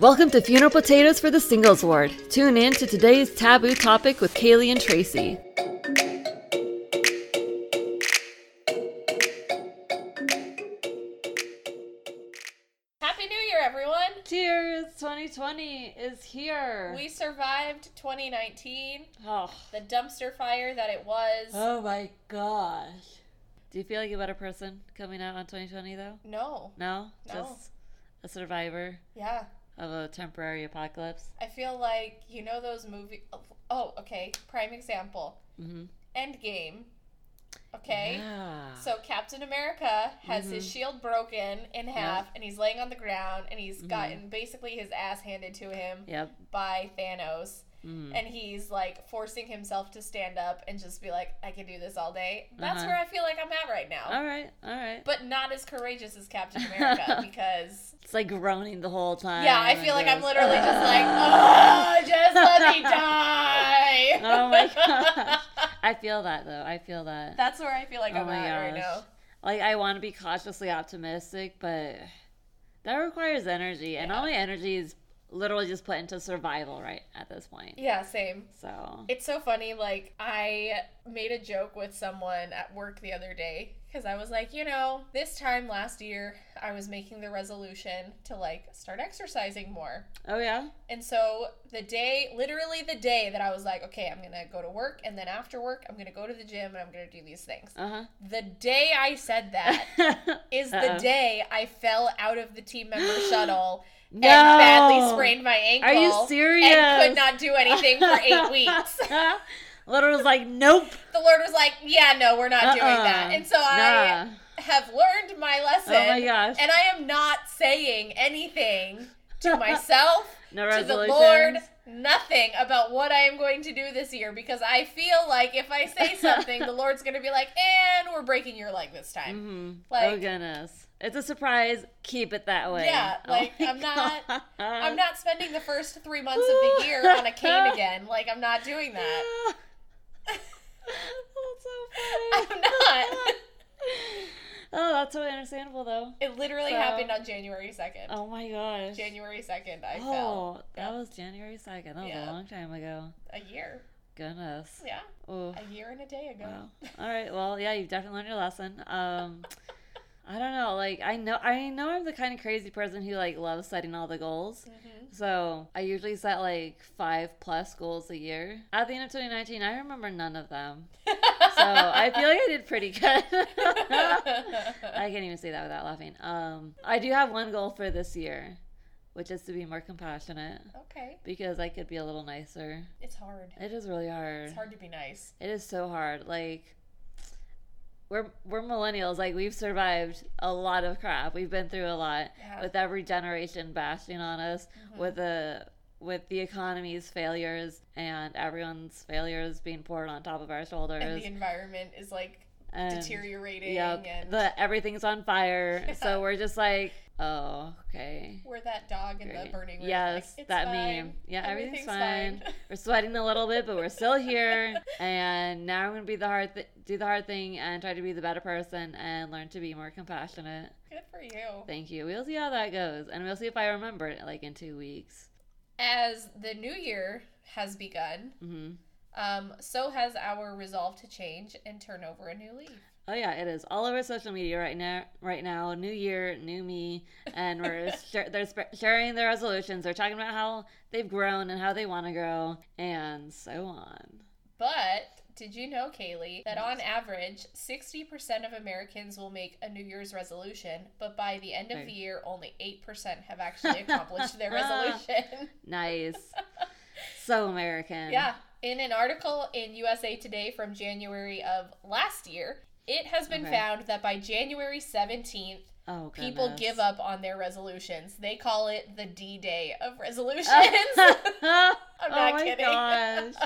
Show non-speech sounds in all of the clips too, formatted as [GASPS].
Welcome to Funeral Potatoes for the Singles Ward. Tune in to today's taboo topic with Kaylee and Tracy. Happy New Year, everyone! Cheers! 2020 is here. We survived 2019, oh. the dumpster fire that it was. oh my gosh. Do you feel like a better person coming out on 2020 though? No, No? No. Just a survivor yeah. Of a temporary apocalypse? I feel like, you know, those movie. Oh, okay. Prime example Mm-hmm. Endgame. Okay? Yeah. So Captain America has his Mhm. shield broken in half, and he's laying on the ground, and he's Mhm. gotten basically his ass handed to him Yep. by Thanos. Mm. And he's like forcing himself to stand up and just be like, I can do this all day. That's Uh-huh. where I feel like I'm at right now. All right. All right. But not as courageous as Captain America [LAUGHS] because, It's like groaning the whole time. yeah, I feel like I'm just- literally just [LAUGHS] like, oh, just let me die. [LAUGHS] Oh my gosh. I feel that though. I feel that. That's where I feel like Oh I'm my at right now. Like I want to be cautiously optimistic, but that requires energy, and all my energy is literally just put into survival right at this point. Yeah, same. So It's so funny. Like, I made a joke with someone at work the other day because I was like, you know, this time last year, I was making the resolution to like start exercising more. oh yeah, And so the day, literally the day that I was like, okay, I'm going to go to work and then after work, I'm going to go to the gym and I'm going to do these things. Uh-huh. The day I said that is [LAUGHS] is the day I fell out of the team member [GASPS] shuttle no. and badly sprained my ankle. Are you serious? And could not do anything for eight weeks. [LAUGHS] Literally was like, nope. The Lord was like, yeah, no, we're not doing that. Uh-uh. And so I Nah. have learned my lesson. Oh my gosh. And I am not saying anything to [LAUGHS] myself, No to the. Lord, nothing about what I am going to do this year because I feel like if I say [LAUGHS] something, the Lord's going to be like, and we're breaking your leg this time. Mhm. oh goodness, it's a surprise. Keep it that way. Yeah, Oh like, my I'm not- God. [LAUGHS] I'm not spending the first three months of the year on a cane again. Like, I'm not doing that. That's so funny. I'm not. [LAUGHS] oh, that's totally understandable though. It literally So- happened on January 2nd. Oh my gosh. January 2nd, I oh, fell. that Yeah. was January second. That was Yeah. a long time ago. A year. Goodness. Yeah, Oh. a year and a day ago. Wow. All right. Well, yeah, you've definitely learned your lesson. Um, [LAUGHS] I don't know. Like, I know, I know, I'm the kind of crazy person who like loves setting all the goals. Mhm. So I usually set like five plus goals a year. At the end of 2019, I remember none of them. [LAUGHS] So I feel like I did pretty good. [LAUGHS] I can't even say that without laughing. Um, I do have one goal for this year, which is to be more compassionate okay. because I could be a little nicer. It's hard. It is really hard. It's hard to be nice. It is so hard. Like we're we're millennials. Like we've survived a lot of crap. We've been through a lot Yeah. with every generation bashing on us Mhm. with the with the economy's failures and everyone's failures being poured on top of our shoulders. And the environment is like and- deteriorating Yep. and The everything's on fire. [LAUGHS] Yeah. So we're just like, oh, okay. we're that dog in the burning room. Yes, like, "It's that fine. meme. Yeah, everything's, Everything's fine. We're sweating a little bit, but we're still [LAUGHS] here. and now I'm gonna be the hard, th- do the hard thing, and try to be the better person, and learn to be more compassionate. Good for you. Thank you. We'll see how that goes, and we'll see if I remember it like in two weeks. As the new year has begun, hmm um, so has our resolve to change and turn over a new leaf. Oh yeah, it is all over social media right now. Right now, new year, new me, and we're [LAUGHS] sh- they're sp- sharing their resolutions. They're talking about how they've grown and how they want to grow, and so on. But did you know, Kaylee, that on average, 60% of Americans will make a New Year's resolution, but by the end of Right. the year, only 8% have actually [LAUGHS] accomplished their [LAUGHS] resolution? Nice, so American. yeah. In an article in USA Today from January of last year, it has been Okay. found that by January 17th, Oh, people give up on their resolutions. They call it the D Day of [LAUGHS] resolutions. [LAUGHS] I'm not kidding. Gosh. [LAUGHS]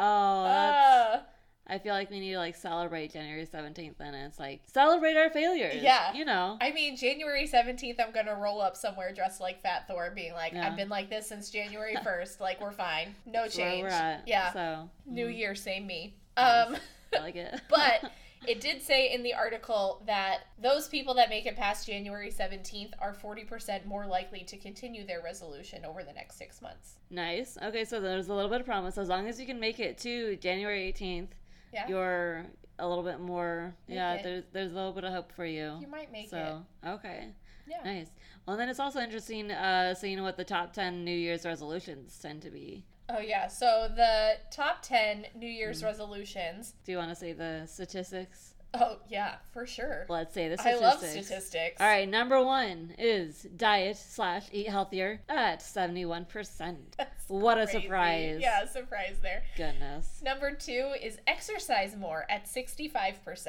Oh, that's, Uh, I feel like we need to like celebrate January 17th and it's like celebrate our failures. Yeah. You know. I mean, January 17th, I'm going to roll up somewhere dressed like Fat Thor, being like, Yeah. I've been like this since January [LAUGHS] 1st. Like, we're fine. No That's change. at. Yeah. So New mm, year, same me. Nice. Um, [LAUGHS] I like it. [LAUGHS] but It did say in the article that those people that make it past January 17th are 40% more likely to continue their resolution over the next six months. Nice. Okay, so there's a little bit of promise. As long as you can make it to January 18th, Yeah. you're a little bit more. Make yeah, it. there's there's a little bit of hope for you. You might make so okay. Yeah. nice. Well, then it's also interesting uh, seeing what the top ten New Year's resolutions tend to be. Oh, yeah. So the top 10 New Mm. Year's resolutions. Do you want to say the statistics? Oh, yeah, for sure. Let's say the I statistics. love statistics. All right, number one is diet slash eat healthier at seventy one percent. [LAUGHS] That's What a surprise! Yeah, surprise there. Goodness, Number two is exercise more at 65%.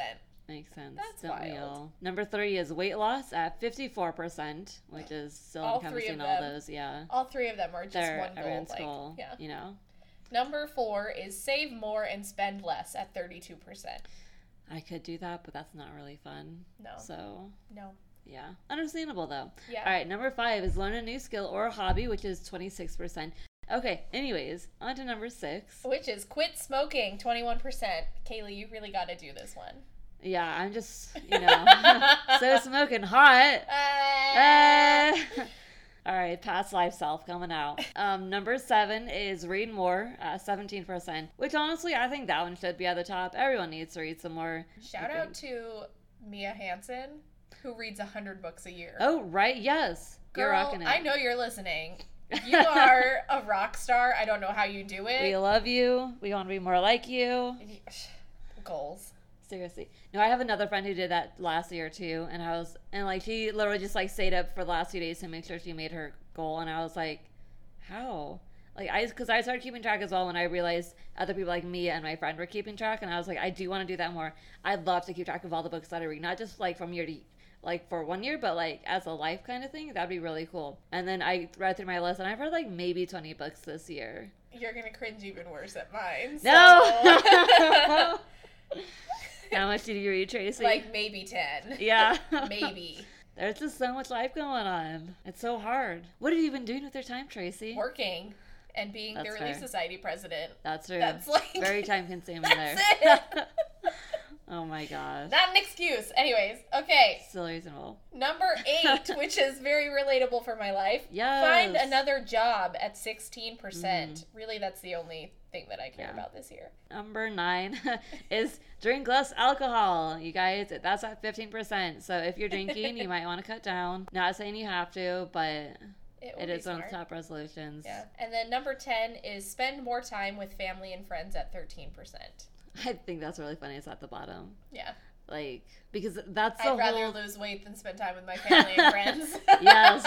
makes sense. That's Don't we wild. all? Number three is weight loss at fifty four percent, which is still All three of encompassing all them. those. Yeah, All three of them are just they're one goal. Like, goal. Yeah. You know, Number four is save more and spend less at 32%. I could do that, but that's not really fun. No. So No. yeah, understandable though. Yeah. All right, number five is learn a new skill or hobby, which is twenty six percent. Okay, anyways, on to number six. Which is quit smoking, 21%. Kaylee, you really got to do this one. Yeah, I'm just, you know, [LAUGHS] so smoking hot. Uh, Uh, all right, past life self coming out. [LAUGHS] Um, number seven is read more, seventeen uh, seventeen percent. Which honestly, I think that one should be at the top. Everyone needs to read some more. shout out to Mia Hansen, who reads 100 books a year. Oh right, yes, you're Girl, rocking it. I know you're listening. [LAUGHS] You are a rock star. I don't know how you do it. We love you. We want to be more like you. Goals. Seriously. No, I have another friend who did that last year too, and I was and like she literally just like stayed up for the last few days to make sure she made her goal, and I was like, how? Like I, because I started keeping track as well when I realized other people like me and my friend were keeping track, and I was like, I do want to do that more. I'd love to keep track of all the books that I read, not just like from year to like for one year, but like as a life kind of thing. That'd be really cool. And then I read through my list, and I've read like maybe twenty books this year. You're gonna cringe even worse at mine. No. [LAUGHS] [LAUGHS] How much did you read, Tracy? like maybe ten. yeah, [LAUGHS] Maybe There's just so much life going on. It's so hard. What have you been doing with your time, Tracy? working and being That's the Relief fair. Society president. That's true. That's like Very time consuming [LAUGHS] That's there. it. [LAUGHS] oh my gosh. Not an excuse. Anyways, okay. Still reasonable. Number eight, which is very relatable for my life. Yeah. Find another job at 16%. Mm. Really, that's the only thing that I care Yeah. about this year. Number nine [LAUGHS] is drink less alcohol. You guys, that's at 15%. So if you're drinking, you [LAUGHS] might want to cut down. Not saying you have to, but It, it one of the top resolutions. Yeah. And then number 10 is spend more time with family and friends at 13%. I think that's really funny. It's at the bottom. Yeah. Like, because that's the I'd rather whole. lose weight than spend time with my family and [LAUGHS] friends. Yes.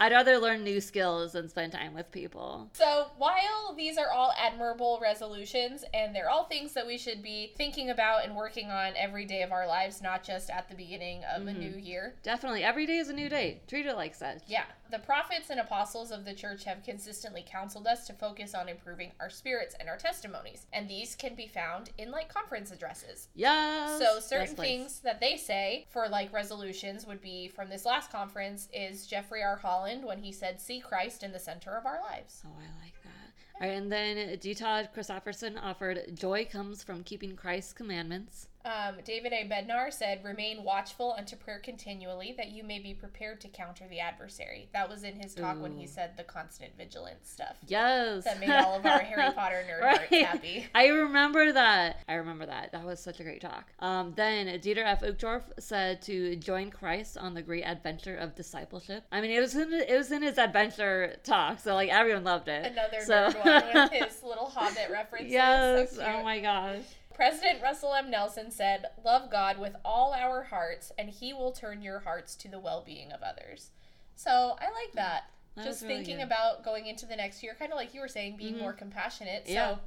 I'd rather learn new skills than spend time with people. So, while these are all admirable resolutions and they're all things that we should be thinking about and working on every day of our lives, not just at the beginning of a Mhm. new year, Definitely. Every day is a new day. Treat it like such. yeah, the prophets and apostles of the church have consistently counseled us to focus on improving our spirits and our testimonies, and these can be found in like conference addresses. Yes. So certain things that they say for like resolutions would be from this last conference is Jeffrey R. Holland when he said, "See Christ in the center of our lives." Oh, I like that. All right, and then D. Todd Christofferson offered joy comes from keeping Christ's commandments. Um, David A. Bednar said, "Remain watchful unto prayer continually, that you may be prepared to counter the adversary." That was in his talk when he said the constant vigilance stuff. Yes. That made all of our Harry [LAUGHS] Potter nerd hearts happy. [LAUGHS] I remember that. I remember that. That was such a great talk. Um, then Dieter F. Uchtdorf said to join Christ on the great adventure of discipleship. I mean, it was in it was in his adventure talk, so like everyone loved it. Another So- nerd one with [LAUGHS] his little Hobbit references. yes. So oh my gosh. President Russell M. Nelson said, Love God with all our hearts, and He will turn your hearts to the well being of others. So I like that. That Just really thinking good. about going into the next year, kind of like you were saying, being Mhm. more compassionate. Yeah. So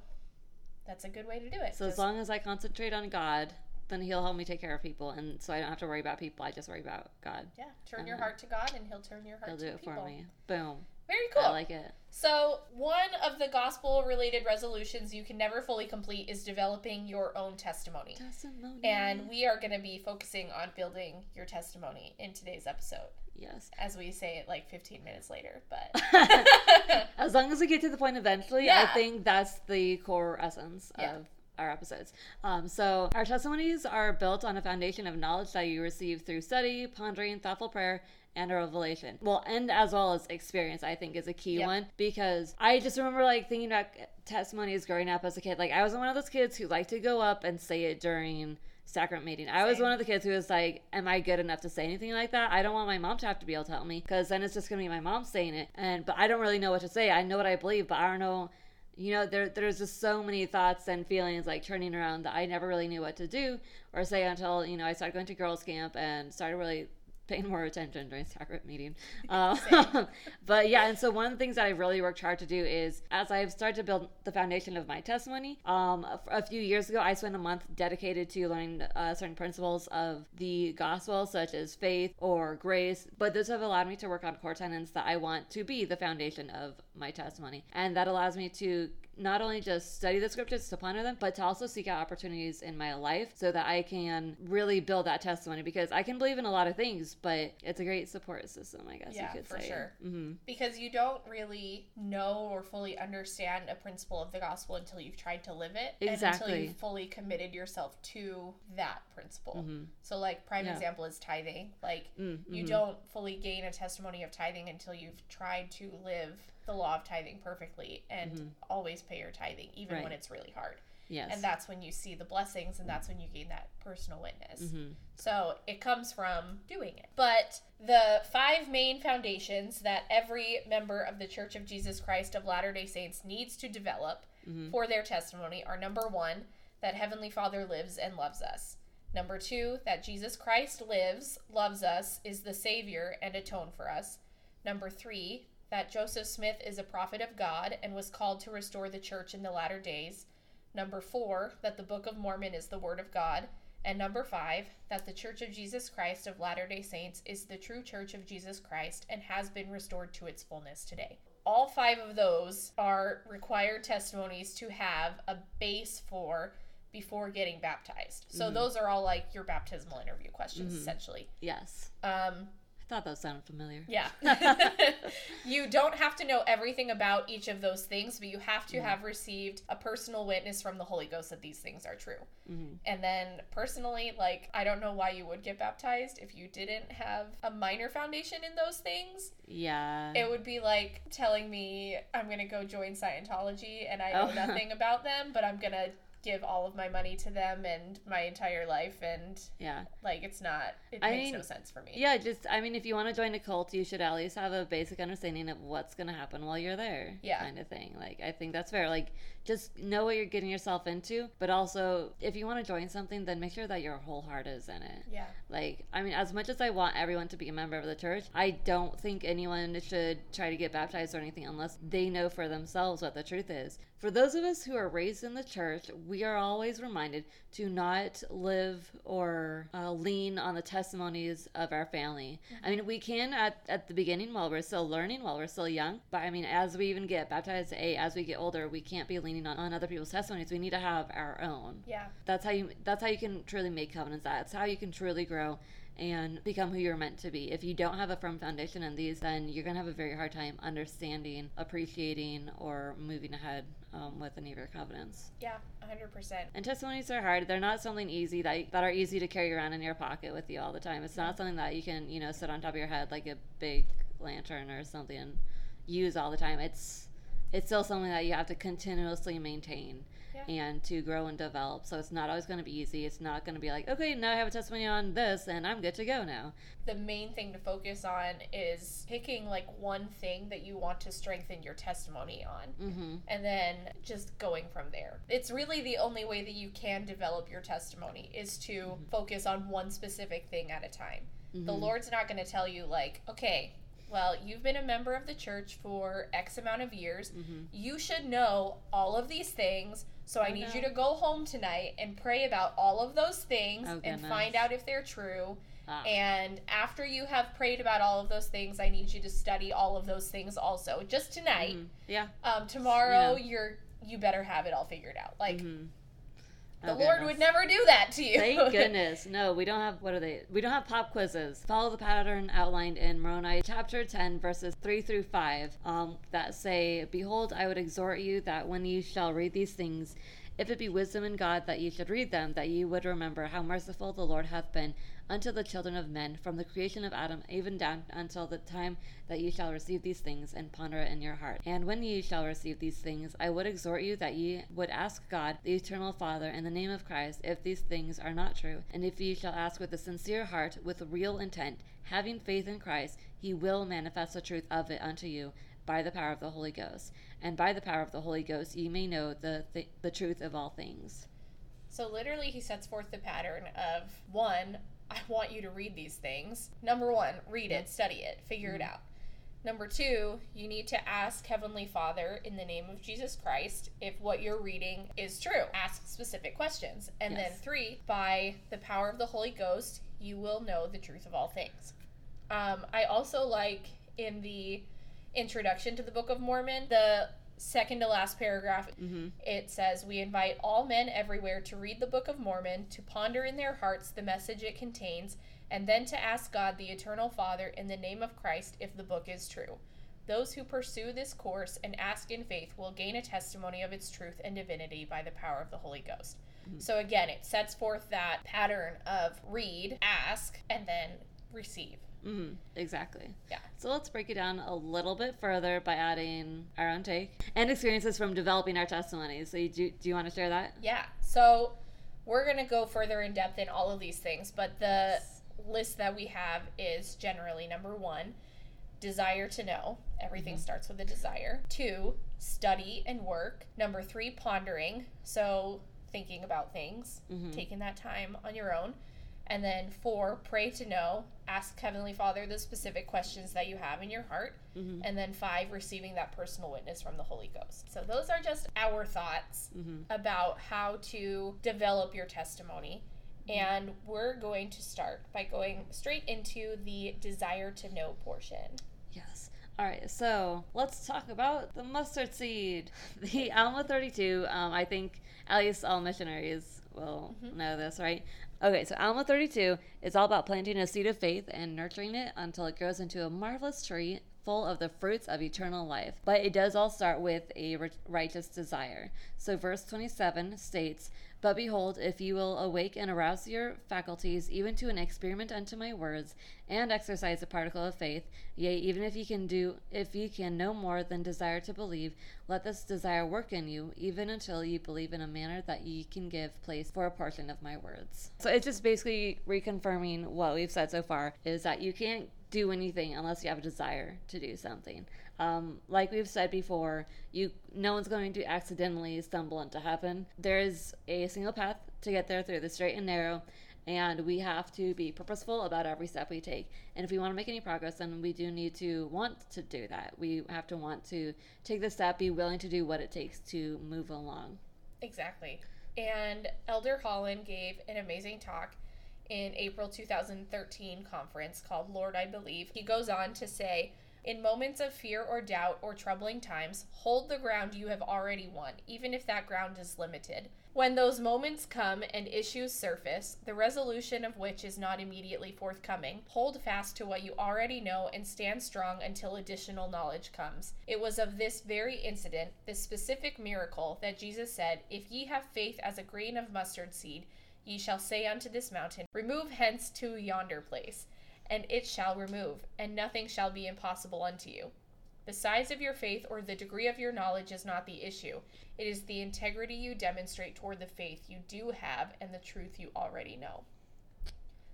that's a good way to do it. So as long as I concentrate on God, then He'll help me take care of people, and so I don't have to worry about people. I just worry about God. yeah, turn your Uh-huh. heart to God, and He'll turn your heart He'll to do it people. for me. Boom. Very cool. I like it. So, one of the gospel related resolutions you can never fully complete is developing your own testimony. Testimony. And we are going to be focusing on building your testimony in today's episode, yes. as we say it like 15 minutes later. But [LAUGHS] as long as we get to the point eventually, Yeah. I think that's the core essence Yeah. of our episodes. Um, so our testimonies are built on a foundation of knowledge that you receive through study, pondering, thoughtful prayer, and a revelation. Well, and as well as experience, I think is a key Yep. one because I just remember like thinking about testimonies growing up as a kid. Like I was one of those kids who liked to go up and say it during sacrament meeting. I was one of the kids who was like, "Am I good enough to say anything like that?" I don't want my mom to have to be able to help me because then it's just gonna be my mom saying it, and but I don't really know what to say. I know what I believe, but I don't know. You know, there there's just so many thoughts and feelings like turning around that I never really knew what to do or say until you know I started going to girls camp and started really paying more attention during sacrament meeting. [LAUGHS] Um, [LAUGHS] but yeah, and so one of the things that I really worked hard to do is as I've started to build the foundation of my testimony, um, a, a few years ago, I spent a month dedicated to learning uh, certain principles of the gospel, such as faith or grace. But those have allowed me to work on core tenets that I want to be the foundation of my testimony. And that allows me to not only just study the scriptures to ponder them, but to also seek out opportunities in my life so that I can really build that testimony because I can believe in a lot of things, but it's a great support system, I guess Yeah, you could for say. sure. hmm because you don't really know or fully understand a principle of the gospel until you've tried to live it and until you've fully committed yourself to that principle Mhm. so like prime Yeah. example is tithing like Mm, you mhm. don't fully gain a testimony of tithing until you've tried to live the law of tithing perfectly and always pay your tithing even when Mm-hmm. It's really hard Yes. and that's when you see the blessings and that's when you gain that personal witness Mhm. so it comes from doing it. But the five main foundations that every member of the Church of Jesus Christ of Latter day Saints needs to develop Mhm. for their testimony are number one, that Heavenly Father lives and loves us. Number two, that Jesus Christ lives, loves us, is the Savior, and atone for us. Number three, that Joseph Smith is a prophet of God and was called to restore the church in the latter days. Number four, that the Book of Mormon is the Word of God. And number five, that the Church of Jesus Christ of Latter day Saints is the true Church of Jesus Christ and has been restored to its fullness today. All five of those are required testimonies to have a base for before getting baptized. So those are all like your baptismal interview questions, essentially. Yes. Um, thought that sounded familiar. yeah. [LAUGHS] [LAUGHS] you don't have to know everything about each of those things, but you have to have received a personal witness from the Holy Ghost that these things are true. Mhm. And then personally, like, I don't know why you would get baptized if you didn't have a minor foundation in those things. Yeah. It would be like telling me I'm going to go join Scientology and I know Oh. [LAUGHS] nothing about them, but I'm going to give all of my money to them and my entire life and yeah. like it's not it I makes mean, no sense for me. Yeah, just I mean, if you want to join a cult, you should at least have a basic understanding of what's going to happen while you're there. Yeah. kind of thing. Like I think that's fair. Like just know what you're getting yourself into, but also if you want to join something, then make sure that your whole heart is in it. Yeah. Like, I mean, as much as I want everyone to be a member of the church, I don't think anyone should try to get baptized or anything unless they know for themselves what the truth is. For those of us who are raised in the church, we are always reminded to not live or uh, lean on the testimonies of our family. I mean, we can at, at the beginning while we're still learning, while we're still young, but I mean, as we even get baptized, A, as we get older, we can't be leaning on, on other people's testimonies. We need to have our own Yeah. that's how you that's how you can truly make covenants that's how you can truly grow and become who you're meant to be. If you don't have a firm foundation in these then you're going to have a very hard time understanding appreciating or moving ahead um, with any of your covenants. Yeah, 100%. and testimonies are hard. They're not something easy that, that are easy to carry around in your pocket with you all the time. It's not something that you can you know sit on top of your head like a big lantern or something and use all the time. It's it's still something that you have to continuously maintain Yeah. and to grow and develop. So it's not always going to be easy. It's not going to be like, okay, now I have a testimony on this and I'm good to go now. The main thing to focus on is picking like one thing that you want to strengthen your testimony on. Mm-hmm. and then just going from there. It's really the only way that you can develop your testimony is to focus on one specific thing at a time. The Lord's not going to tell you, like, okay, well, you've been a member of the church for X amount of years. Mm-hmm. You should know all of these things. So I Oh, need no. you to go home tonight and pray about all of those things Oh, and find out if they're true. Ah. And after you have prayed about all of those things, I need you to study all of those things also. Just tonight. Mhm. Yeah. Um, tomorrow Yeah. you're you better have it all figured out. Like Mhm. The Oh, Lord goodness. would never do that to you. Thank [LAUGHS] goodness. No, we don't have, what are they? We don't have pop quizzes. Follow the pattern outlined in Moroni chapter 10, verses 3 through 5, um, that say, Behold, I would exhort you that when you shall read these things If it be wisdom in God that ye should read them, that ye would remember how merciful the Lord hath been unto the children of men from the creation of Adam even down until the time that ye shall receive these things and ponder it in your heart. And when ye shall receive these things, I would exhort you that ye would ask God, the eternal Father, in the name of Christ, if these things are not true. And if ye shall ask with a sincere heart, with real intent, having faith in Christ, he will manifest the truth of it unto you by the power of the Holy Ghost. And by the power of the Holy Ghost, ye may know the, th- the truth of all things. So literally, he sets forth the pattern of one, I want you to read these things. Number one, read it, study it, figure it out. Number two, you need to ask Heavenly Father in the name of Jesus Christ if what you're reading is true. Ask specific questions. And then three, by the power of the Holy Ghost, you will know the truth of all things. Um, I also like in the introduction to the Book of Mormon, the second to last paragraph Mm-hmm. it says, We invite all men everywhere to read the Book of Mormon, to ponder in their hearts the message it contains, and then to ask God, the Eternal Father, in the name of Christ, if the book is true. Those who pursue this course and ask in faith will gain a testimony of its truth and divinity by the power of the Holy Ghost. So again, it sets forth that pattern of read, ask, and then receive. Mm-hmm. Exactly. Yeah. So let's break it down a little bit further by adding our own take and experiences from developing our testimonies. So, you do, do you want to share that? Yeah. So we're going to go further in depth in all of these things, but the list that we have is generally number one, desire to know. Everything starts with a desire. Two, study and work. Number three, pondering. So thinking about things, Mhm. taking that time on your own. And then four, pray to know. Ask Heavenly Father the specific questions that you have in your heart. Mhm. And then five, receiving that personal witness from the Holy Ghost. So those are just our thoughts Mhm. about how to develop your testimony. And we're going to start by going straight into the desire to know portion. Yes. All right, so let's talk about the mustard seed. [LAUGHS] The Alma 32, um, I think at least all missionaries will know this, right? Okay, so Alma 32 is all about planting a seed of faith and nurturing it until it grows into a marvelous tree full of the fruits of eternal life. But it does all start with a righteous desire. So verse 27 states, But behold, if you will awake and arouse your faculties even to an experiment unto my words, and exercise a particle of faith, yea, even if ye can do if ye can no more than desire to believe, let this desire work in you, even until ye believe in a manner that ye can give place for a portion of my words. So it's just basically reconfirming what we've said so far is that you can't do anything unless you have a desire to do something. Um, like we've said before, you no one's going to accidentally stumble into heaven. There is a single path to get there through the straight and narrow, and we have to be purposeful about every step we take. And if we want to make any progress, then we do need to want to do that. We have to want to take the step, be willing to do what it takes to move along. Exactly. And Elder Holland gave an amazing talk in April 2013 conference called Lord I Believe. He goes on to say, in moments of fear or doubt or troubling times, hold the ground you have already won, even if that ground is limited. When those moments come and issues surface, the resolution of which is not immediately forthcoming, hold fast to what you already know and stand strong until additional knowledge comes. It was of this very incident, this specific miracle, that Jesus said, If ye have faith as a grain of mustard seed, ye shall say unto this mountain, Remove hence to yonder place, and it shall remove, and nothing shall be impossible unto you. The size of your faith or the degree of your knowledge is not the issue. It is the integrity you demonstrate toward the faith you do have and the truth you already know.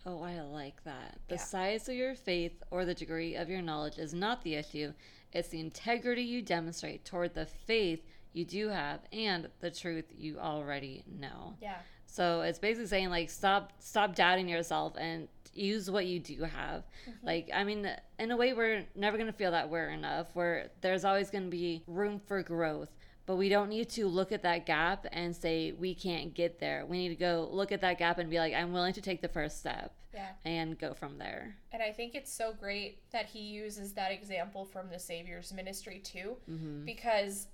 Oh, I like that. The Yeah. size of your faith or the degree of your knowledge is not the issue. It's the integrity you demonstrate toward the faith you do have and the truth you already know. Yeah. So it's basically saying like stop stop doubting yourself and use what you do have. Like I mean in a way we're never going to feel that we're enough. Where there's always going to be room for growth. But we don't need to look at that gap and say we can't get there. We need to go look at that gap and be like I'm willing to take the first step Yeah. and go from there. And I think it's so great that he uses that example from the Savior's ministry too, Mm-hmm. because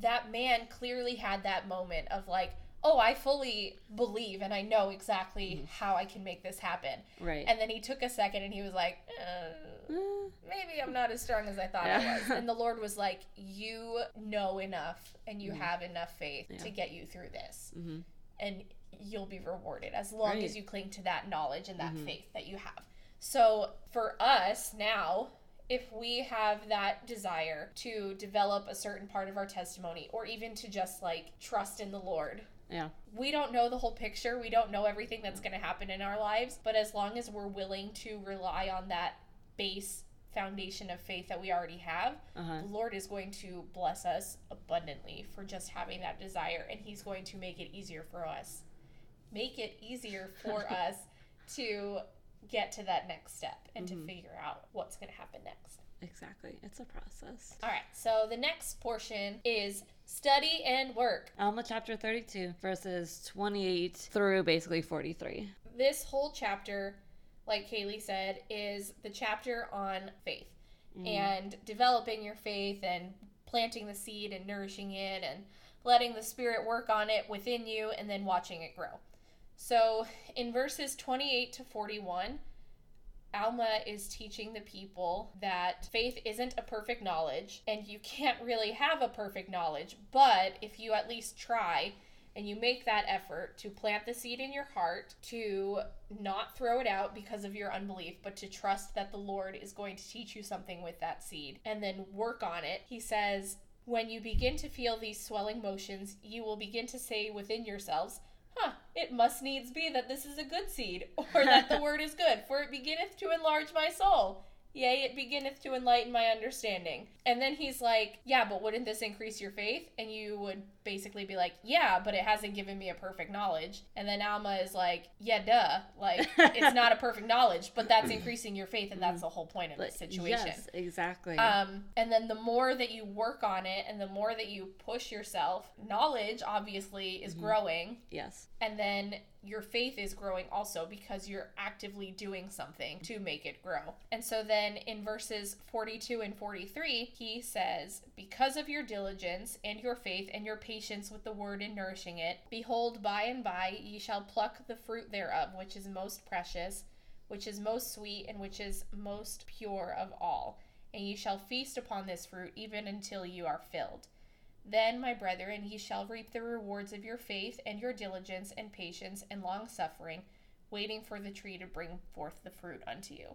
that man clearly had that moment of like, oh, I fully believe and I know exactly how I can make this happen. Right. And then he took a second and he was like, uh, Eh, maybe I'm not as strong as I thought I was. And the [LAUGHS] Lord was like, You know enough and you Mhm. have enough faith Yeah. to get you through this. mhm. And you'll be rewarded as long Right. as you cling to that knowledge and that Mhm. faith that you have. So for us now, if we have that desire to develop a certain part of our testimony or even to just like trust in the Lord, Yeah. we don't know the whole picture. We don't know everything that's going to happen in our lives. But as long as we're willing to rely on that base foundation of faith that we already have, Uh huh. the Lord is going to bless us abundantly for just having that desire. And He's going to make it easier for us. Make it easier for [LAUGHS] us to get to that next step and to Mhm. figure out what's going to happen next. Exactly. It's a process. All right, so the next portion is study and work. Alma chapter 32, verses 28 through basically 43. this whole chapter, like Kaylee said, is the chapter on faith Mm. and developing your faith and planting the seed and nourishing it and letting the Spirit work on it within you and then watching it grow. So in verses 28 to 41, Alma is teaching the people that faith isn't a perfect knowledge and you can't really have a perfect knowledge, but if you at least try and you make that effort to plant the seed in your heart, to not throw it out because of your unbelief, but to trust that the Lord is going to teach you something with that seed and then work on it. He says, when you begin to feel these swelling motions, you will begin to say within yourselves, Huh, it must needs be that this is a good seed, or that the [LAUGHS] word is good, for it beginneth to enlarge my soul. Yea, it beginneth to enlighten my understanding. And then he's like, Yeah, but wouldn't this increase your faith? And you would basically be like, Yeah, but it hasn't given me a perfect knowledge. And then Alma is like, Yeah, duh. Like, it's not a [LAUGHS] perfect knowledge, but that's increasing your faith, and that's the whole point of the situation. Yes, exactly. Um, and then the more that you work on it and the more that you push yourself, knowledge obviously is Mhm. growing. yes. And then your faith is growing also because you're actively doing something to make it grow. And so then in verses 42 and 43, he says, Because of your diligence and your faith and your patience with the word in nourishing it, behold, by and by ye shall pluck the fruit thereof, which is most precious, which is most sweet, and which is most pure of all. And ye shall feast upon this fruit even until you are filled. Then, my brethren, ye shall reap the rewards of your faith and your diligence and patience and long suffering, waiting for the tree to bring forth the fruit unto you.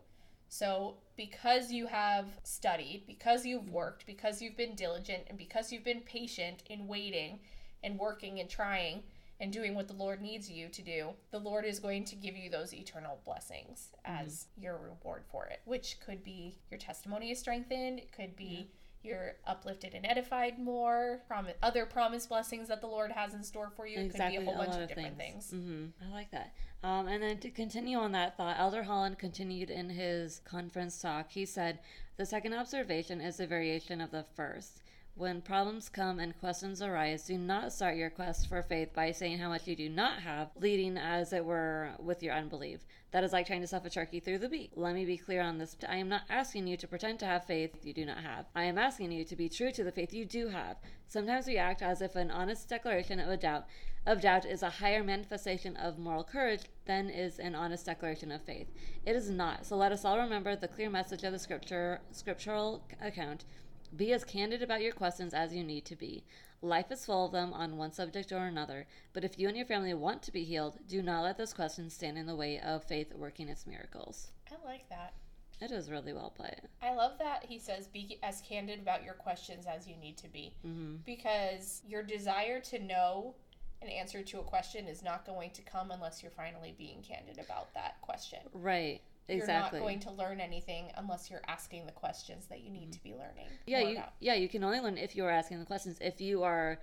So, because you have studied, because you've worked, because you've been diligent, and because you've been patient in waiting and working and trying and doing what the Lord needs you to do, the Lord is going to give you those eternal blessings mm-hmm. as your reward for it, which could be your testimony is strengthened, it could be you're uplifted and edified more, prom- other promised blessings that the Lord has in store for you. It exactly. could be a whole bunch lot of different things. hmm I like that. Um, and then to continue on that thought, Elder Holland continued in his conference talk. He said, The second observation is a variation of the first. When problems come and questions arise, do not start your quest for faith by saying how much you do not have, leading as it were with your unbelief. That is like trying to stuff a turkey through the beak. Let me be clear on this. I am not asking you to pretend to have faith you do not have. I am asking you to be true to the faith you do have. Sometimes we act as if an honest declaration of a doubt of doubt is a higher manifestation of moral courage than is an honest declaration of faith. It is not. So let us all remember the clear message of the scripture scriptural account. Be as candid about your questions as you need to be. Life is full of them on one subject or another, but if you and your family want to be healed, do not let those questions stand in the way of faith working its miracles. I like that. It is really well put. I love that he says be as candid about your questions as you need to be hmm because your desire to know an answer to a question is not going to come unless you're finally being candid about that question. Right. You're not going to learn anything unless you're asking the questions that you need mm-hmm. to be learning. yeah, you about. yeah, you can only learn if you are asking the questions. If you are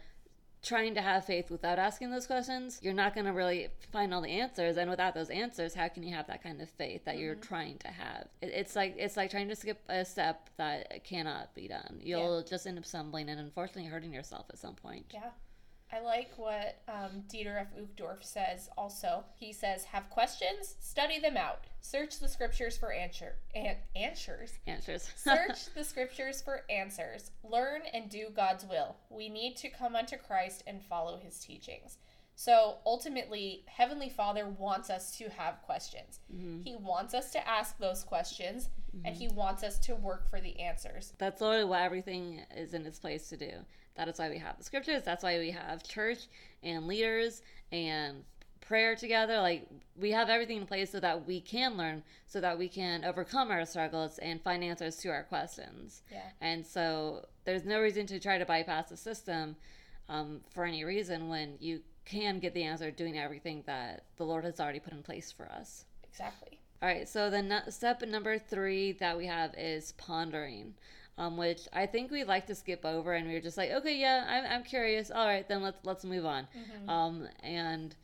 trying to have faith without asking those questions, you're not going to really find all the answers. And without those answers, how can you have that kind of faith that you're mm-hmm. trying to have? It, it's like it's like trying to skip a step that cannot be done. You'll just end up stumbling and unfortunately hurting yourself at some point. Yeah. I like what um, Dieter F. Uchtdorf says also. He says, Have questions? Study them out. Search the scriptures for answer, an- answers. Answers. [LAUGHS] Search the scriptures for answers. Learn and do God's will. We need to come unto Christ and follow his teachings. So ultimately, Heavenly Father wants us to have questions. Mm-hmm. He wants us to ask those questions and He wants us to work for the answers. That's literally what everything is in its place to do. That is why we have the scriptures. That's why we have church and leaders and prayer together. Like we have everything in place so that we can learn, so that we can overcome our struggles and find answers to our questions. Yeah. And so there's no reason to try to bypass the system um, for any reason when you can get the answer doing everything that the Lord has already put in place for us. Exactly. All right, so the step number three that we have is pondering, um, which I think we like to skip over, and we are just like, okay, yeah, I'm, I'm curious. All right, then let's let's move on. Um, and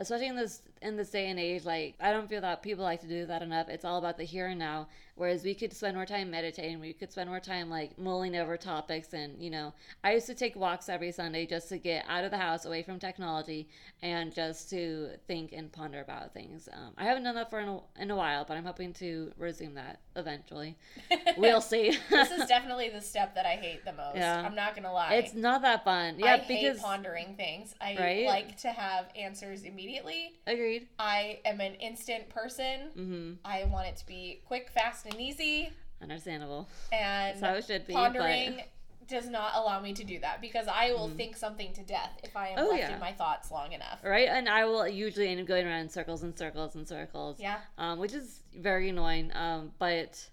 especially in this in this day and age, like I don't feel that people like to do that enough. It's all about the here and now. Whereas we could spend more time meditating, we could spend more time like mulling over topics, and you know, I used to take walks every Sunday just to get out of the house, away from technology, and just to think and ponder about things. Um, I haven't done that for in a, in a while, but I'm hoping to resume that eventually. [LAUGHS] we'll see. this is [LAUGHS] definitely the step that I hate the most. Yeah. I'm not gonna lie. it's not that fun. Yeah, I because hate pondering things. I Right? like to have answers immediately. agreed. I am an instant person. Mm-hmm. I want it to be quick, fast, and easy. Understandable. And That's how it should be. pondering But does not allow me to do that because I will think something to death if I am Oh, left yeah. in my thoughts long enough. right, and I will usually end up going around in circles and circles and circles. Yeah. um, which is very annoying. Um, but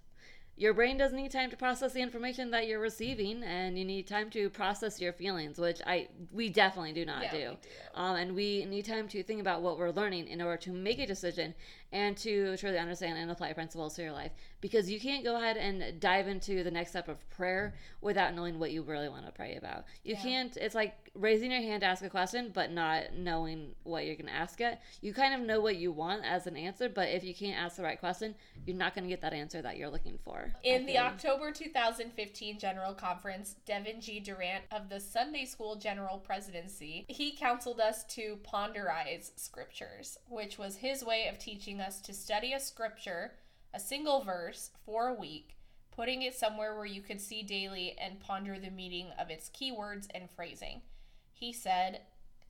your brain does need time to process the information that you're receiving, and you need time to process your feelings, which I we definitely do not Yeah, do. do. Um, and we need time to think about what we're learning in order to make a decision and to truly understand and apply principles to your life. Because you can't go ahead and dive into the next step of prayer without knowing what you really want to pray about. You Yeah. can't. It's like raising your hand to ask a question, but not knowing what you're going to ask it. You kind of know what you want as an answer, but if you can't ask the right question, you're not going to get that answer that you're looking for. In the. October 2015 General Conference, Devin G. Durrant of the Sunday School General Presidency, he counseled us to ponderize scriptures, which was his way of teaching us to study a scripture, a single verse, for a week, putting it somewhere where you could see daily and ponder the meaning of its keywords and phrasing. He said,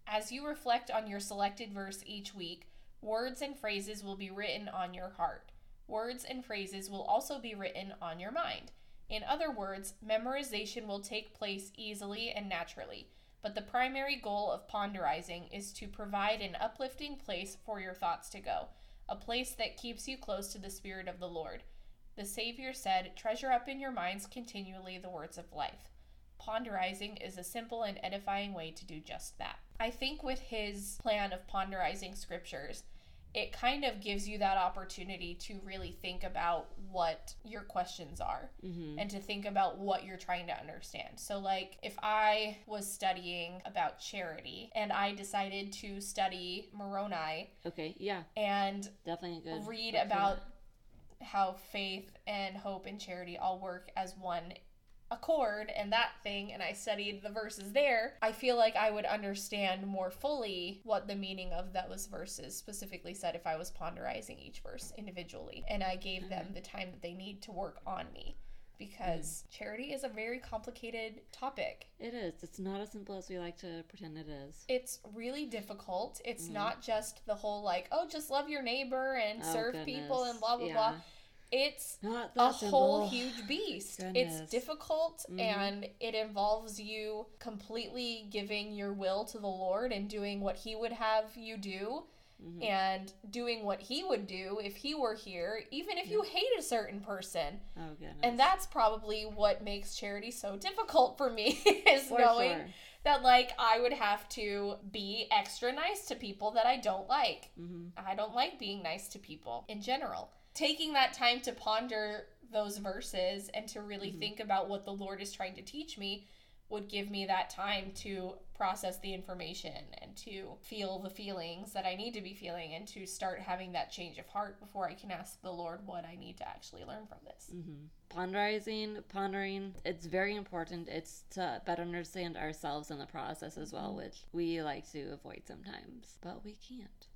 As you reflect on your selected verse each week, words and phrases will be written on your heart. Words and phrases will also be written on your mind. In other words, memorization will take place easily and naturally, but the primary goal of ponderizing is to provide an uplifting place for your thoughts to go, a place that keeps you close to the Spirit of the Lord. The Savior said, Treasure up in your minds continually the words of life. Ponderizing is a simple and edifying way to do just that. I think with his plan of ponderizing scriptures, it kind of gives you that opportunity to really think about what your questions are Mhm. and to think about what you're trying to understand. So, like, if I was studying about charity and I decided to study Moroni Okay, yeah, and definitely good. read about how faith and hope and charity all work as one accord and that thing and I studied the verses there, I feel like I would understand more fully what the meaning of those verses specifically said if I was ponderizing each verse individually and I gave them the time that they need to work on me because charity is a very complicated topic. It is. It's not as simple as we like to pretend it is. It's really difficult. It's Mhm. not just the whole like, oh, just love your neighbor and Oh, serve people and blah blah Yeah. blah. It's Not a simple. whole huge beast. Goodness. It's difficult Mhm. and it involves you completely giving your will to the Lord and doing what He would have you do Mhm. and doing what He would do if He were here, even if you hate a certain person. Oh goodness. And that's probably what makes charity so difficult for me [LAUGHS] is For knowing sure. that like I would have to be extra nice to people that I don't like. hmm I don't like being nice to people in general. Taking that time to ponder those verses and to really Mhm. think about what the Lord is trying to teach me would give me that time to process the information and to feel the feelings that I need to be feeling and to start having that change of heart before I can ask the Lord what I need to actually learn from this. hmm Ponderizing, pondering, it's very important. It's to better understand ourselves in the process as well, Mhm. which we like to avoid sometimes, but we can't.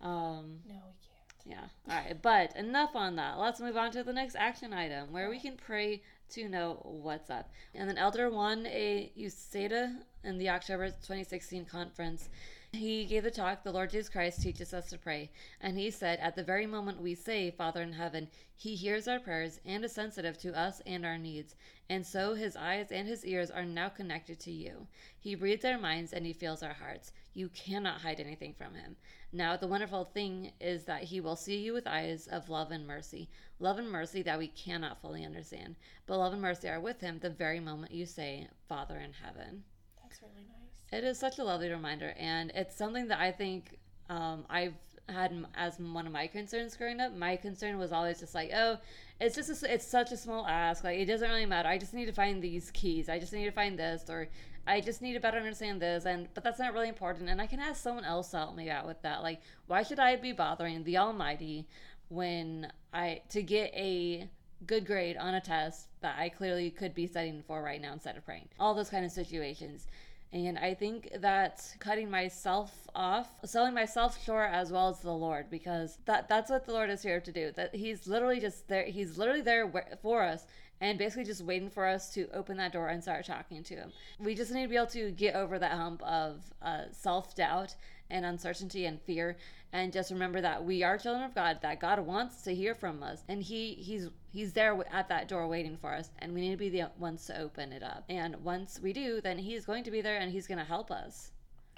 Um, No, we can't. Yeah. All right. But enough on that. Let's move on to the next action item where we oh. can pray to know what's up. And then Elder Juan A. Uceda in the October 2016 conference, He gave the talk, The Lord Jesus Christ teaches us to pray. And he said, At the very moment we say, Father in heaven, he hears our prayers and is sensitive to us and our needs. And so his eyes and his ears are now connected to you. He reads our minds and he feels our hearts. You cannot hide anything from him. Now, the wonderful thing is that he will see you with eyes of love and mercy. Love and mercy that we cannot fully understand. But love and mercy are with him the very moment you say, Father in heaven. That's really nice. It is such a lovely reminder, and it's something that I think um, I've had as one of my concerns growing up. My concern was always just like, oh, it's just a it's such a small ask. Like it doesn't really matter. I just need to find these keys. I just need to find this, or I just need to better understand this. And but that's not really important. And I can ask someone else to help me out with that. Like, why should I be bothering the Almighty when I to get a good grade on a test that I clearly could be studying for right now instead of praying? All those kind of situations. And I think that cutting myself off, selling myself short as well as the Lord, because that that's what the Lord is here to do. That He's literally just there. He's literally there for us, and basically just waiting for us to open that door and start talking to Him. We just need to be able to get over that hump of uh, self doubt and uncertainty and fear and just remember that we are children of God that God wants to hear from us and he he's he's there at that door waiting for us and we need to be the ones to open it up and once we do then he's going to be there and he's going to help us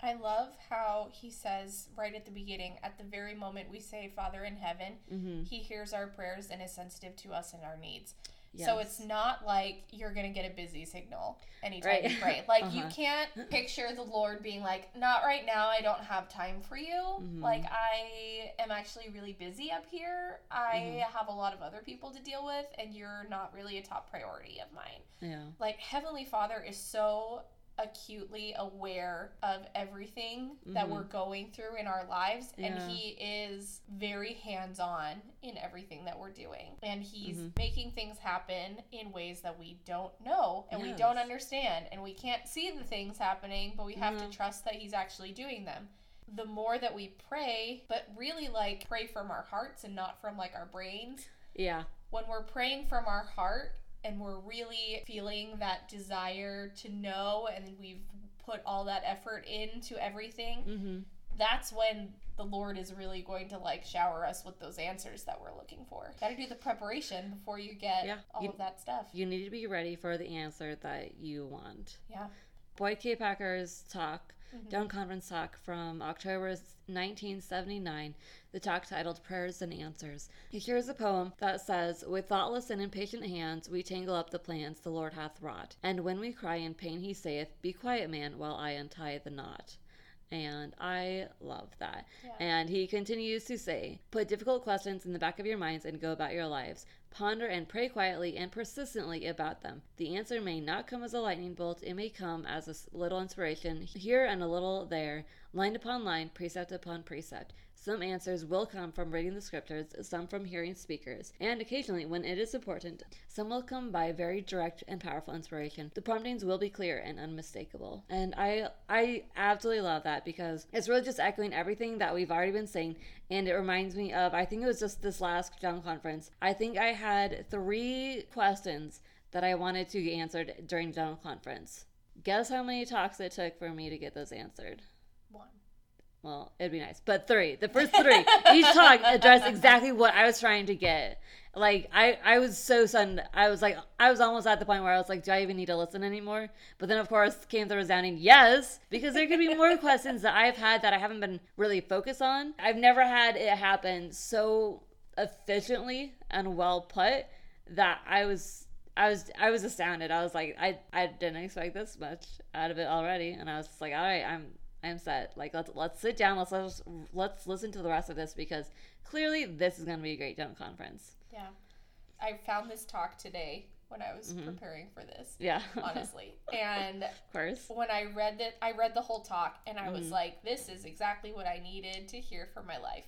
I love how he says right at the beginning, at the very moment we say Father in heaven, mm-hmm. he hears our prayers and is sensitive to us and our needs. So it's not like you're gonna get a busy signal anytime Right. you pray. Like you Uh-huh. can't picture the Lord being like, "Not right now. I don't have time for you. Mhm. Like I am actually really busy up here. I Mm-hmm. have a lot of other people to deal with, and you're not really a top priority of mine." yeah Like Heavenly Father is so acutely aware of everything that Mhm. we're going through in our lives Yeah. and he is very hands-on in everything that we're doing. And he's Mhm. making things happen in ways that we don't know and we don't understand. And we can't see the things happening but we have to trust that he's actually doing them. The more that we pray but really like pray from our hearts and not from like our brains. Yeah. When we're praying from our heart and we're really feeling that desire to know and we've put all that effort into everything, mm-hmm. that's when the Lord is really going to like shower us with those answers that we're looking for. Got to do the preparation before you get Yeah, all you- of that stuff. you need to be ready for the answer that you want Yeah. boyd k packer's talk Mhm. down conference talk from october 1979 the talk titled prayers and answers. Here's a poem that says with thoughtless and impatient hands we tangle up the plans the lord hath wrought. And when we cry in pain he saith be quiet man while i untie the knot and I love that. Yeah. And he continues to say, Put difficult questions in the back of your minds and go about your lives. Ponder and pray quietly and persistently about them. The answer may not come as a lightning bolt, it may come as a little inspiration here and a little there, line upon line, precept upon precept. Some answers will come from reading the scriptures, some from hearing speakers, and occasionally, when it is important, some will come by very direct and powerful inspiration. The promptings will be clear and unmistakable. And I I absolutely love that because it's really just echoing everything that we've already been saying and it reminds me of I think it was just this last John conference. I think I had 3 questions that I wanted to get answered during General Conference. Guess how many talks it took for me to get those answered? Well, it'd be nice. But three. The first three. each talk addressed exactly what I was trying to get. Like I, I was so stunned. I was like I was almost at the point where I was like, do I even need to listen anymore? But then of course came the resounding yes, because there could be more questions that I've had that I haven't been really focused on. I've never had it happen so efficiently and well put that I was I was I was astounded. I was like, I I didn't expect this much out of it already, and I was just like, all right, I'm I'm set. Like let's let's sit down. Let's let's, let's listen to the rest of this because clearly this is going to be a great general conference. Yeah. I found this talk today when I was Mhm. preparing for this, Yeah, honestly. [LAUGHS] and of course. when I read it, I read the whole talk and I was Mhm. like, this is exactly what I needed to hear for my life.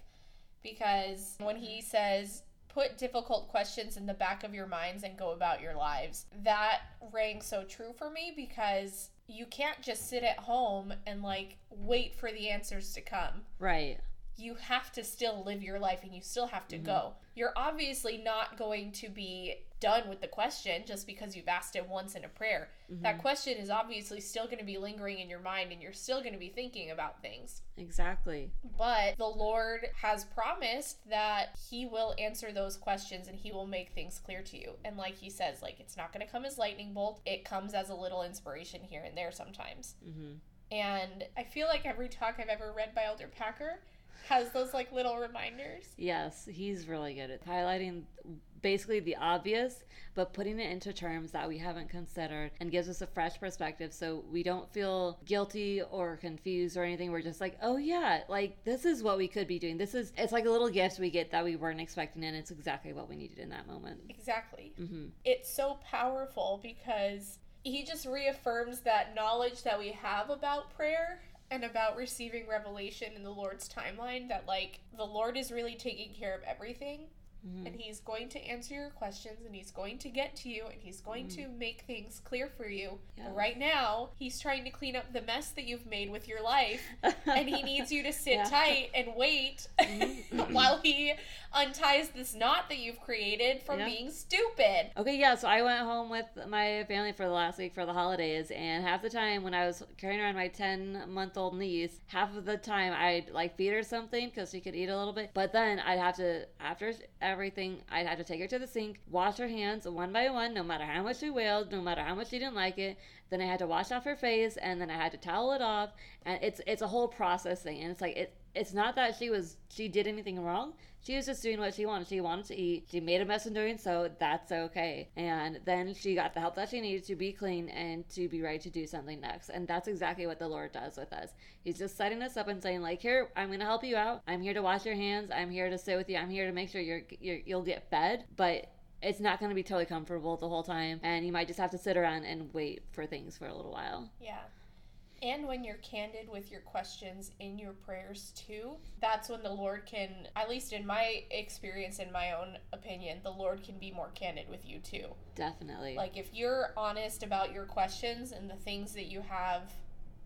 Because when he says, put difficult questions in the back of your minds and go about your lives, that rang so true for me because you can't just sit at home and like wait for the answers to come. Right. You have to still live your life and you still have to go. You're obviously not going to be done with the question just because you've asked it once in a prayer. That question is obviously still going to be lingering in your mind and you're still going to be thinking about things. Exactly. But the Lord has promised that He will answer those questions and He will make things clear to you. And like He says, like it's not going to come as lightning bolt. It comes as a little inspiration here and there sometimes. hmm And I feel like every talk I've ever read by Elder Packer has those like little reminders. Yes, he's really good at highlighting basically the obvious, but putting it into terms that we haven't considered and gives us a fresh perspective so we don't feel guilty or confused or anything. We're just like, oh yeah, like this is what we could be doing. This is, it's like a little gift we get that we weren't expecting, and it's exactly what we needed in that moment. Exactly. hmm It's so powerful because he just reaffirms that knowledge that we have about prayer and about receiving revelation in the Lord's timeline that like the Lord is really taking care of everything hmm and he's going to answer your questions and he's going to get to you and he's going to make things clear for you. Yeah. But right now, he's trying to clean up the mess that you've made with your life and he needs you to [LAUGHS] sit Yeah. tight and wait Mhm. [LAUGHS] while he unties this knot that you've created from Yeah. being stupid. Okay, yeah, so I went home with my family for the last week for the holidays, and half the time when I was carrying around my 10 month old niece, half of the time I'd like feed her something because she could eat a little bit, but then I'd have to, after everything, I'd have to take her to the sink, wash her hands one by one, no matter how much she wailed, no matter how much she didn't like it. Then I had to wash off her face, and then I had to towel it off, and it's it's a whole process thing, and it's like it. It's not that she was she did anything wrong. She was just doing what she wanted. She wanted to eat. She made a mess in doing so. That's okay. And then she got the help that she needed to be clean and to be ready to do something next. And that's exactly what the Lord does with us. He's just setting us up and saying, like, here, I'm going to help you out. I'm here to wash your hands. I'm here to sit with you. I'm here to make sure you're, you're you'll get fed. But it's not going to be totally comfortable the whole time. And you might just have to sit around and wait for things for a little while. Yeah. And when you're candid with your questions in your prayers too, that's when the Lord can, at least in my experience, in my own opinion, the Lord can be more candid with you too. Definitely. Like if you're honest about your questions and the things that you have,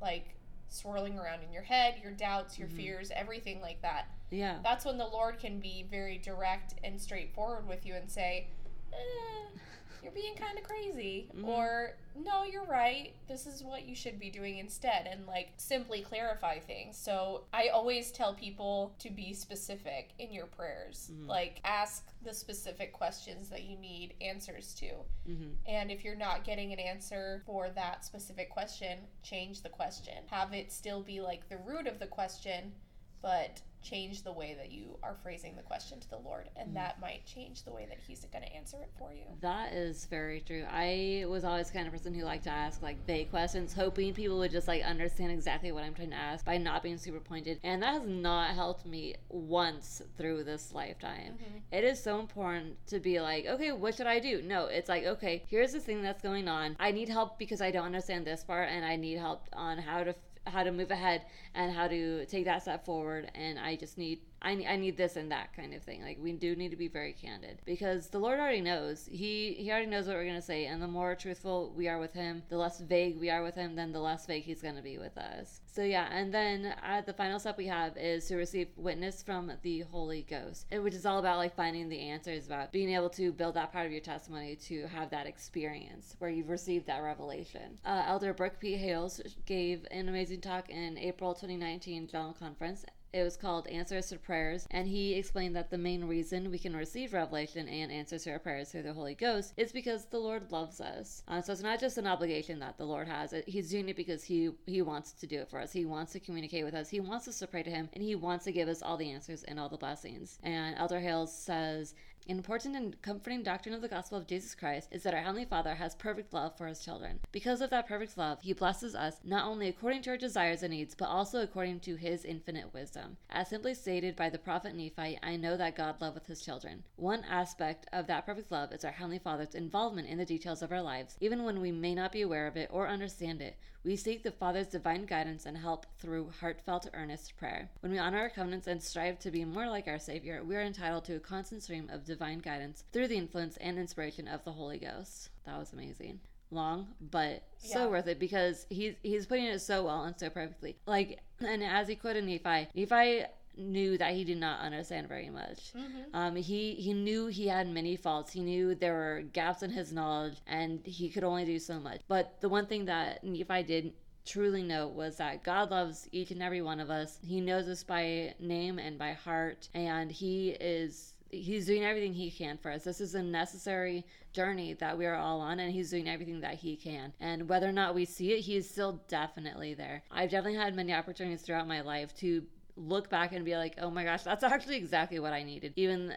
like swirling around in your head, your doubts, your Mhm. fears, everything like that, yeah. that's when the Lord can be very direct and straightforward with you and say, eh, you're being kind of crazy. Mhm. Or, no, you're right. This is what you should be doing instead. And like simply clarify things. So I always tell people to be specific in your prayers. Mhm. Like, ask the specific questions that you need answers to. hmm And if you're not getting an answer for that specific question, change the question. Have it still be like the root of the question, but change the way that you are phrasing the question to the Lord. And Mhm. that might change the way that He's going to answer it for you. That is very true. I was always the kind of person who liked to ask like vague questions, hoping people would just like understand exactly what I'm trying to ask by not being super pointed. And that has not helped me once through this lifetime. Mhm. It is so important to be like, okay, what should I do? No, it's like, okay, here's the thing that's going on. I need help because I don't understand this part, and I need help on how to how to move ahead and how to take that step forward. And I just need I, I need this and that kind of thing. Like we do need to be very candid because the Lord already knows. He he already knows what we're gonna say, and the more truthful we are with Him, the less vague we are with Him, then the less vague He's gonna be with us. So yeah, and then uh, the final step we have is to receive witness from the Holy Ghost, which is all about like finding the answers, about being able to build that part of your testimony to have that experience where you've received that revelation. Uh, Elder Brook P. Hales gave an amazing talk in April 2019 General Conference it was called Answers to Prayers, and he explained that the main reason we can receive revelation and answers to our prayers through the Holy Ghost is because the Lord loves us. Uh, so it's not just an obligation that the Lord has; He's doing it because He He wants to do it for us. He wants to communicate with us. He wants us to pray to Him, and He wants to give us all the answers and all the blessings. And Elder Hales says. An important and comforting doctrine of the gospel of Jesus Christ is that our Heavenly Father has perfect love for His children. Because of that perfect love, He blesses us not only according to our desires and needs, but also according to His infinite wisdom. As simply stated by the prophet Nephi, I know that God loveth His children. One aspect of that perfect love is our Heavenly Father's involvement in the details of our lives, even when we may not be aware of it or understand it. We seek the Father's divine guidance and help through heartfelt, earnest prayer. When we honor our covenants and strive to be more like our Savior, we are entitled to a constant stream of divine guidance through the influence and inspiration of the Holy Ghost. That was amazing. Long, but so worth it because he's he's putting it so well and so perfectly. Like, and as he quoted Nephi, Nephi knew that he did not understand very much. Mhm. Um, he he knew he had many faults. He knew there were gaps in his knowledge, and he could only do so much. But the one thing that Nephi did truly know was that God loves each and every one of us. He knows us by name and by heart, and he is he's doing everything he can for us. This is a necessary journey that we are all on, and he's doing everything that he can. And whether or not we see it, he is still definitely there. I've definitely had many opportunities throughout my life to look back and be like, oh my gosh, that's [LAUGHS] actually exactly what I needed. Even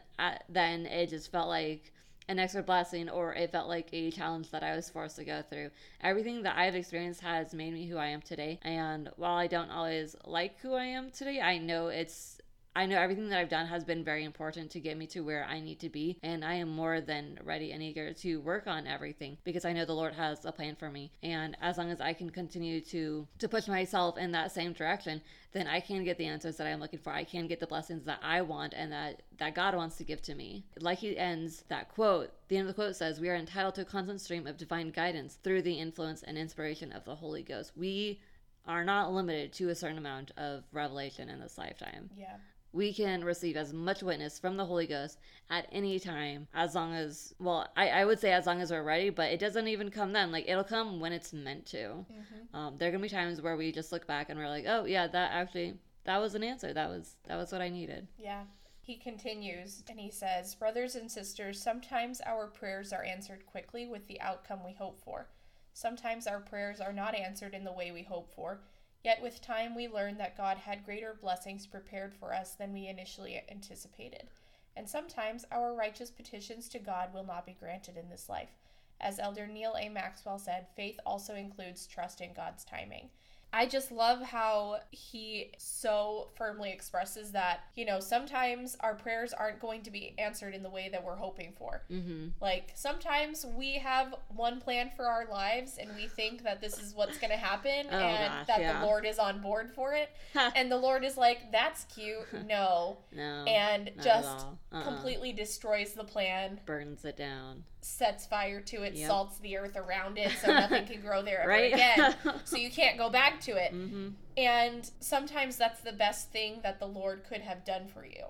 then, it just felt like an extra blessing or it felt like a challenge that I was forced to go through. Everything that I've experienced has made me who I am today. And while I don't always like who I am today, I know it's I know everything that I've done has been very important to get me to where I need to be, and I am more than ready and eager to work on everything because I know the Lord has a plan for me. And as long as I can continue to to push myself in that same direction, then I can get the answers that I'm looking for. I can get the blessings that I want and that that God wants to give to me. Like he ends that quote, the end of the quote says, "We are entitled to a constant stream of divine guidance through the influence and inspiration of the Holy Ghost." We are not limited to a certain amount of revelation in this lifetime Yeah. We can receive as much witness from the Holy Ghost at any time, as long as, well, I, I would say as long as we're ready, but it doesn't even come then. Like, it'll come when it's meant to. Mhm. Um, there are gonna be times where we just look back and we're like, oh, yeah, that actually, that was an answer. That was, that was what I needed. Yeah. He continues and he says, Brothers and sisters, sometimes our prayers are answered quickly with the outcome we hope for. Sometimes our prayers are not answered in the way we hope for. Yet with time we learn that God had greater blessings prepared for us than we initially anticipated. And sometimes our righteous petitions to God will not be granted in this life. As Elder Neal A. Maxwell said, faith also includes trust in God's timing. I just love how he so firmly expresses that, you know, sometimes our prayers aren't going to be answered in the way that we're hoping for. Mm-hmm. Like, sometimes we have one plan for our lives and we think that this is what's going to happen Oh, and gosh, that yeah. the Lord is on board for it. [LAUGHS] and the Lord is like, that's cute. [LAUGHS] No. no. And just. Uh-uh. completely destroys the plan, burns it down. Sets fire to it, Yep. salts the earth around it so [LAUGHS] nothing can grow there ever Right? again. [LAUGHS] So you can't go back to it. mm-hmm. And sometimes that's the best thing that the Lord could have done for you.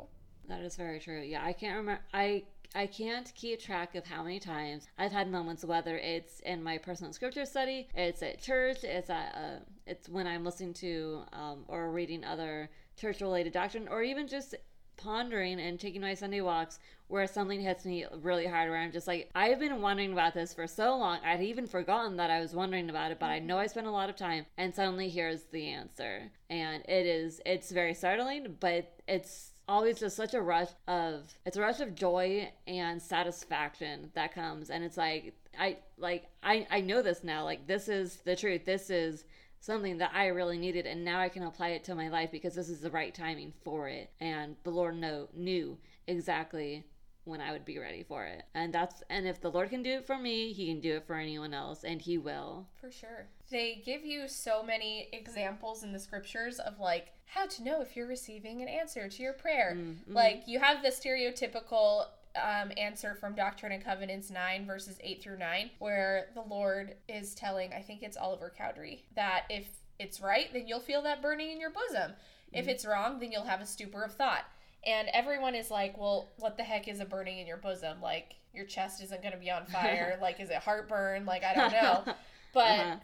That is very true. Yeah, I can't remember. I I can't keep track of how many times I've had moments, whether it's in my personal scripture study, it's at church, it's at uh, it's when I'm listening to um, or reading other church related doctrine, or even just pondering and taking my Sunday walks where something hits me really hard where I'm just like I've been wondering about this for so long I'd even forgotten that I was wondering about it but I know I spent a lot of time and suddenly here's the answer. And it is it's very startling but it's always just such a rush of it's a rush of joy and satisfaction that comes. And it's like I like I I know this now like this is the truth this is something that I really needed and now I can apply it to my life because this is the right timing for it and the Lord know knew exactly when I would be ready for it. And that's and if the Lord can do it for me, he can do it for anyone else and he will. For sure. They give you so many examples in the scriptures of like how to know if you're receiving an answer to your prayer. Mm, mhm. Like you have the stereotypical um, answer from Doctrine and Covenants 9, verses 8 through 9, where the Lord is telling, I think it's Oliver Cowdery, that if it's right, then you'll feel that burning in your bosom. If it's wrong, then you'll have a stupor of thought. And everyone is like, well, what the heck is a burning in your bosom? Like, your chest isn't going to be on fire. [LAUGHS] like, is it heartburn? Like, I don't know. [LAUGHS] But Uh-huh.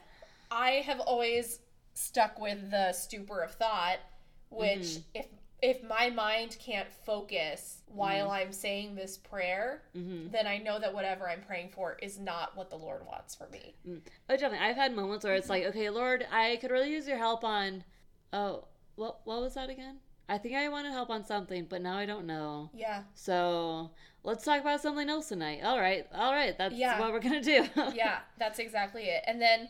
I have always stuck with the stupor of thought, which Mhm. if if my mind can't focus while I'm saying this prayer, Mhm. then I know that whatever I'm praying for is not what the Lord wants for me. Oh, definitely. I've had moments where it's like, okay, Lord, I could really use your help on. Oh, what what was that again? I think I wanted help on something, but now I don't know. Yeah. So let's talk about something else tonight. All right, all right, that's Yeah. what we're gonna do. [LAUGHS] yeah, that's exactly it. And then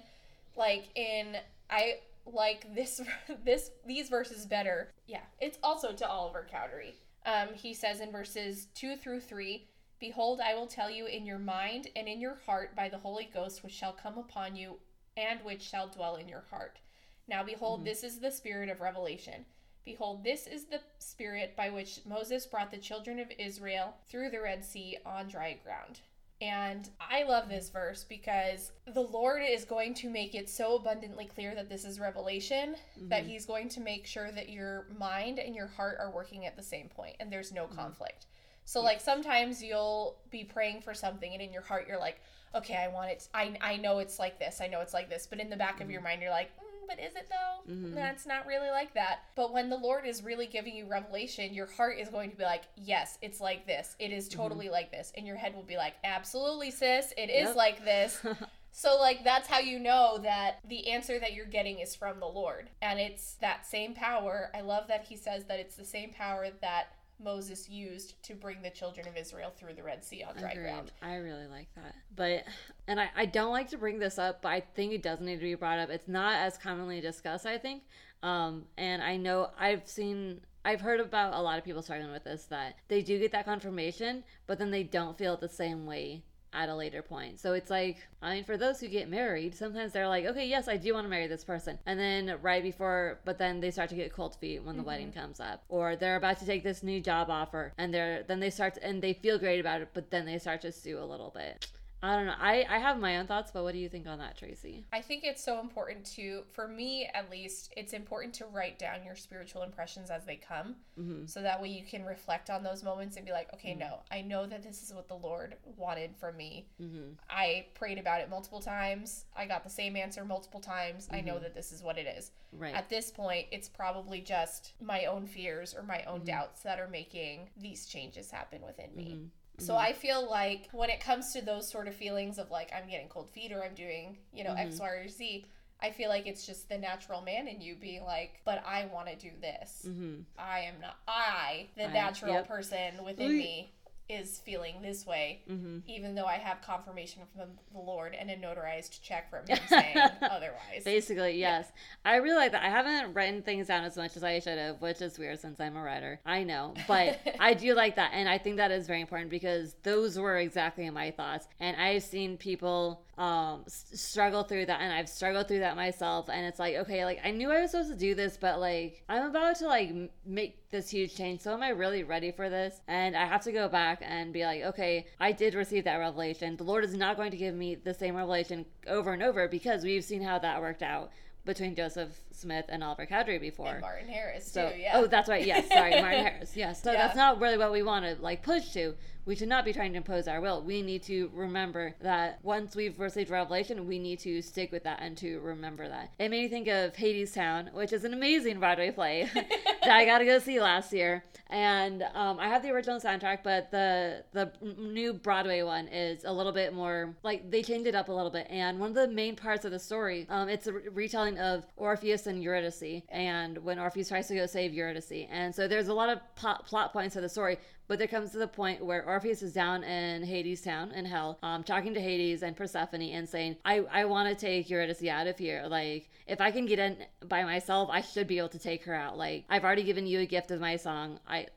like in I like this [LAUGHS] this these verses better. Yeah. It's also to Oliver Cowdery. Um he says in verses 2 through 3, behold I will tell you in your mind and in your heart by the Holy Ghost which shall come upon you and which shall dwell in your heart. Now behold this is the spirit of revelation. Behold, this is the spirit by which Moses brought the children of Israel through the Red Sea on dry ground. And I love this verse because the Lord is going to make it so abundantly clear that this is revelation Mm-hmm. that He's going to make sure that your mind and your heart are working at the same point and there's no Mm-hmm. conflict. So, like, sometimes you'll be praying for something and in your heart you're like, okay, I want it. I, I know it's like this. I know it's like this. But in the back Mm-hmm. of your mind, you're like, mm, but is it though? Mm-hmm. That's not really like that. But when the Lord is really giving you revelation, your heart is going to be like, yes, it's like this. It is mm-hmm. totally like this. And your head will be like, absolutely, sis. It is Yep. like this. [LAUGHS] So, like, that's how you know that the answer that you're getting is from the Lord. And it's that same power. I love that he says that it's the same power that Moses used to bring the children of Israel through the Red Sea on dry Agreed. ground. I really like that. But, and I, I don't like to bring this up, but I think it does need to be brought up. It's not as commonly discussed, I think. Um, and I know I've seen, I've heard about a lot of people struggling with this that they do get that confirmation, but then they don't feel it the same way at a later point. So it's like, I mean, for those who get married, sometimes they're like, okay, yes, I do want to marry this person. And then right before, but then they start to get cold feet when the mm-hmm. wedding comes up. Or they're about to take this new job offer and they're, then they start, to, and they feel great about it, but then they start to stew a little bit. I don't know. I, I have my own thoughts, but what do you think on that, Tracy? I think it's so important to, for me at least, it's important to write down your spiritual impressions as they come. Mm-hmm. So that way you can reflect on those moments and be like, okay, no, I know that this is what the Lord wanted from me. Mm-hmm. I prayed about it multiple times. I got the same answer multiple times. I know that this is what it is. Right. At this point, it's probably just my own fears or my own doubts that are making these changes happen within me. So I feel like when it comes to those sort of feelings of like I'm getting cold feet or I'm doing, you know, X, Y, or Z, I feel like it's just the natural man in you being like, but I want to do this. mm-hmm. I am not I, the I- natural yep. person within me is feeling this way, Mm-hmm. even though I have confirmation from the Lord and a notarized check from him saying [LAUGHS] otherwise. Basically, yes. I really like that. I haven't written things down as much as I should have, which is weird since I'm a writer. I know, but [LAUGHS] I do like that, and I think that is very important because those were exactly my thoughts. And I've seen people um struggle through that, and I've struggled through that myself. And it's like, okay, like I knew I was supposed to do this, but like I'm about to like make this huge change. So am I really ready for this? And I have to go back and be like, okay, I did receive that revelation. The Lord is not going to give me the same revelation over and over because we've seen how that worked out between Joseph Smith and Oliver Cowdery before. and Martin Harris So, too, yeah. oh, that's right. Yes, sorry, Martin [LAUGHS] Harris. Yes. So Yeah. that's not really what we want to like push to. We should not be trying to impose our will. We need to remember that once we've received revelation, we need to stick with that and to remember that. It made me think of Hadestown, which is an amazing Broadway play [LAUGHS] that I got to go see last year. And um, I have the original soundtrack, but the the new Broadway one is a little bit more like they changed it up a little bit. And one of the main parts of the story, um, it's a re- retelling of Orpheus and Eurydice, and when Orpheus tries to go save Eurydice. And so there's a lot of plot, plot points of the story, but there comes to the point where Orpheus is down in Hades town in hell, um, talking to Hades and Persephone and saying, I, I want to take Eurydice out of here. Like, if I can get in by myself, I should be able to take her out. Like, I've already given you a gift of my song. I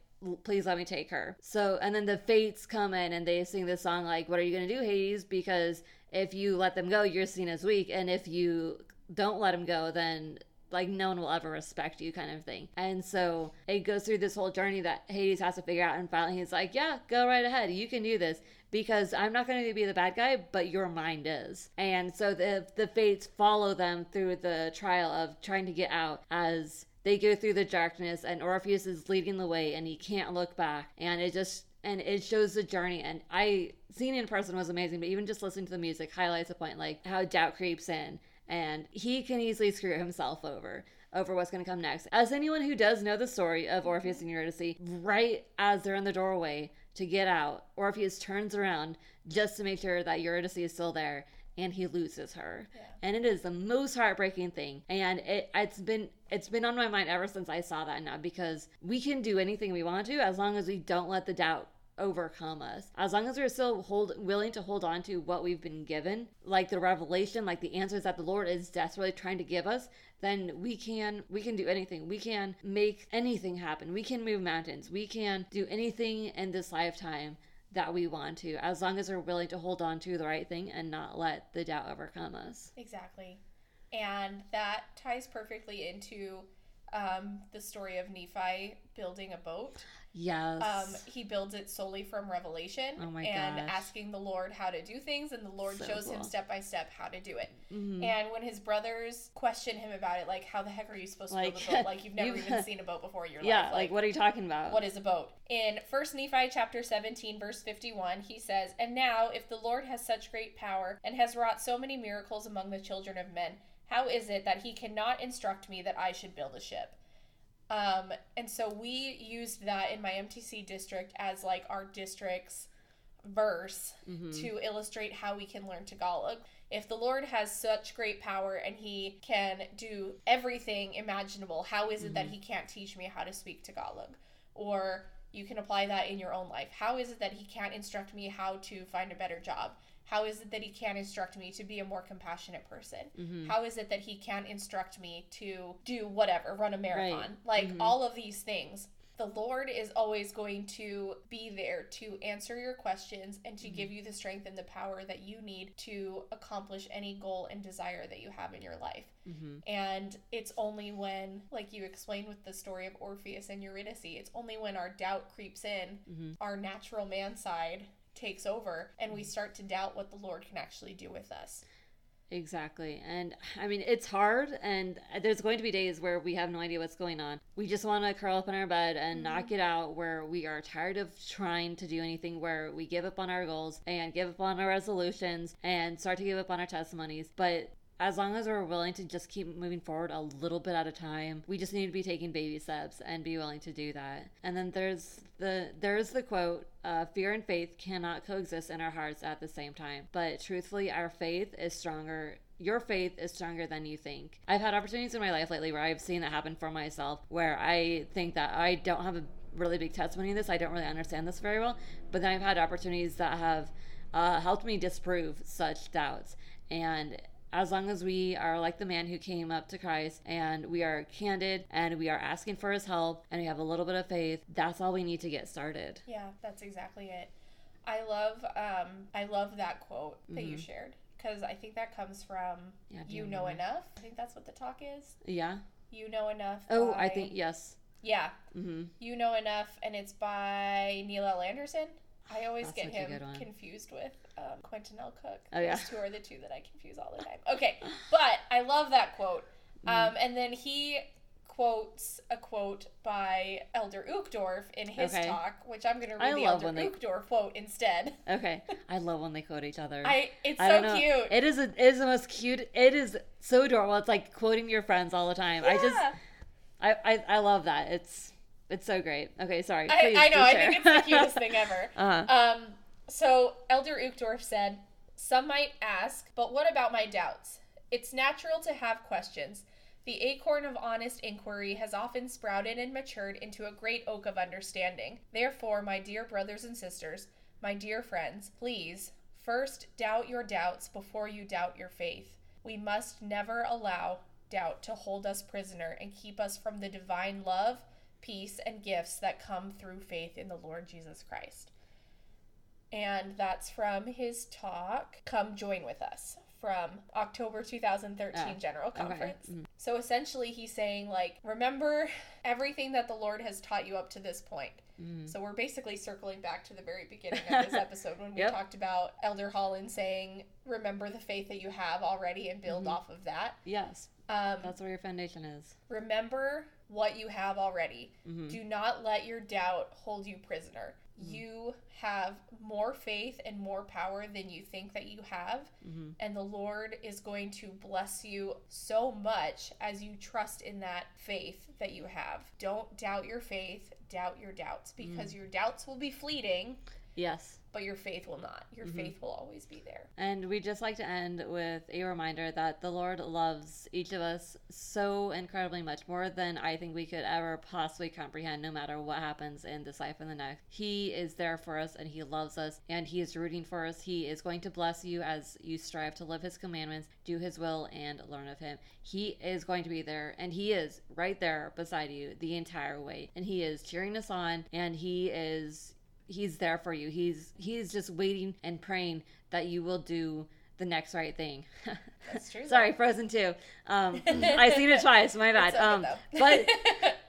please let me take her. So, and then the fates come in and they sing this song like, what are you going to do, Hades? Because if you let them go, you're seen as weak. And if you don't let them go, then like no one will ever respect you kind of thing. And so it goes through this whole journey that hades has to figure out and finally he's like yeah go right ahead. You can do this. Because i'm not going to be the bad guy but your mind is. And so the the fates follow them through the trial of trying to get out as they go through the darkness and orpheus is leading the way and he can't look back. And it just and it shows the journey. And i seeing it in person was amazing but even just listening to the music highlights a point like how doubt creeps in and he can easily screw himself over over what's going to come next. As anyone who does know the story of Orpheus and Eurydice, right as they're in the doorway to get out, Orpheus turns around just to make sure that Eurydice is still there and he loses her. Yeah. And it is the most heartbreaking thing. And it it's been it's been on my mind ever since I saw that now because we can do anything we want to as long as we don't let the doubt overcome us. As long as we're still hold willing to hold on to what we've been given, like the revelation, like the answers that the Lord is desperately trying to give us, then we can we can do anything. We can make anything happen. We can move mountains. We can do anything in this lifetime that we want to, as long as we're willing to hold on to the right thing and not let the doubt overcome us. Exactly. And that ties perfectly into um, the story of Nephi building a boat. Yes. Um, he builds it solely from revelation Oh my and gosh. asking the Lord how to do things, and the Lord So shows him step by step how to do it. Mhm. And when his brothers question him about it, like, how the heck are you supposed to Like, build a boat? Like, [LAUGHS] you've never you've- even [LAUGHS] seen a boat before in your yeah, life. like, what are you talking about? What is a boat? In First Nephi chapter 17, verse 51, he says, And now, if the Lord has such great power and has wrought so many miracles among the children of men, how is it that he cannot instruct me that I should build a ship? Um, and so we used that in my MTC district as like our district's verse Mhm. to illustrate how we can learn Tagalog. If the Lord has such great power and he can do everything imaginable, how is it that he can't teach me how to speak Tagalog? Or you can apply that in your own life. How is it that he can't instruct me how to find a better job? How is it that he can't instruct me to be a more compassionate person? Mhm. How is it that he can't instruct me to do whatever, run a marathon? Right. Like Mhm. all of these things. The Lord is always going to be there to answer your questions and to give you the strength and the power that you need to accomplish any goal and desire that you have in your life. Mhm. And it's only when, like you explained with the story of Orpheus and Eurydice, it's only when our doubt creeps in, Mhm. our natural man side takes over, and we mm-hmm. start to doubt what the Lord can actually do with us. Exactly. And I mean, it's hard, and there's going to be days where we have no idea what's going on. We just want to curl up in our bed and mm-hmm. knock it out, where we are tired of trying to do anything, where we give up on our goals and give up on our resolutions and start to give up on our testimonies. But as long as we're willing to just keep moving forward a little bit at a time, we just need to be taking baby steps and be willing to do that. And then there's the there's the quote: uh, "Fear and faith cannot coexist in our hearts at the same time." But truthfully, our faith is stronger. Your faith is stronger than you think. I've had opportunities in my life lately where I've seen that happen for myself, where I think that I don't have a really big testimony in this. I don't really understand this very well, but then I've had opportunities that have uh, helped me disprove such doubts. And as long as we are like the man who came up to Christ and we are candid and we are asking for his help and we have a little bit of faith, that's all we need to get started. Yeah, that's exactly it. I love um I love that quote that you shared because I think that comes from Yeah, you you know enough. I think that's what the talk is. Yeah. You know enough. Oh, I think yes. yeah, Mm-hmm. you know enough, and it's by Neil L. Andersen. I always That's get him confused with um, Quentin L. Cook. Oh, yeah. Those two are the two that I confuse all the [LAUGHS] time. Okay, but I love that quote. Mm. Um, and then he quotes a quote by Elder Uchtdorf in his Okay. talk, which I'm going to I read the love Elder they- Uchtdorf quote instead. Okay. I [LAUGHS] love when they quote each other. I it's I so don't know. cute. It is a, it is the most cute. It is so adorable. It's like quoting your friends all the time. I just I, I I love that. It's it's so great. Okay, sorry. I, Please, I know. I think it's the cutest thing ever. [LAUGHS] Uh-huh. Um, so Elder Uchtdorf said, Some might ask, but what about my doubts? It's natural to have questions. The acorn of honest inquiry has often sprouted and matured into a great oak of understanding. Therefore, my dear brothers and sisters, my dear friends, please, first doubt your doubts before you doubt your faith. We must never allow doubt to hold us prisoner and keep us from the divine love, peace, and gifts that come through faith in the Lord Jesus Christ and that's from his talk come join with us from october 2013 Ah, general okay. conference Mhm. so essentially he's saying like remember everything that the lord has taught you up to this point Mhm. so we're basically circling back to the very beginning of this [LAUGHS] episode when we Yep. talked about elder holland saying remember the faith that you have already and build off of that Yes, um, that's where your foundation is. remember what you have already. Mhm. Do not let your doubt hold you prisoner. You have more faith and more power than you think that you have. Mhm. And the Lord is going to bless you so much as you trust in that faith that you have. Don't doubt your faith, doubt your doubts because your doubts will be fleeting, Yes. but your faith will not. Your mm-hmm. faith will always be there. And we just like to end with a reminder that the Lord loves each of us so incredibly much more than I think we could ever possibly comprehend, no matter what happens in this life and the next. He is there for us and He loves us and He is rooting for us. He is going to bless you as you strive to live His commandments, do His will, and learn of Him. He is going to be there and He is right there beside you the entire way. And He is cheering us on and He is he's there for you he's he's just waiting and praying that you will do the next right thing. That's true. [LAUGHS] Sorry, Frozen 2. Um, [LAUGHS] I seen it twice. My bad. Okay, Um, but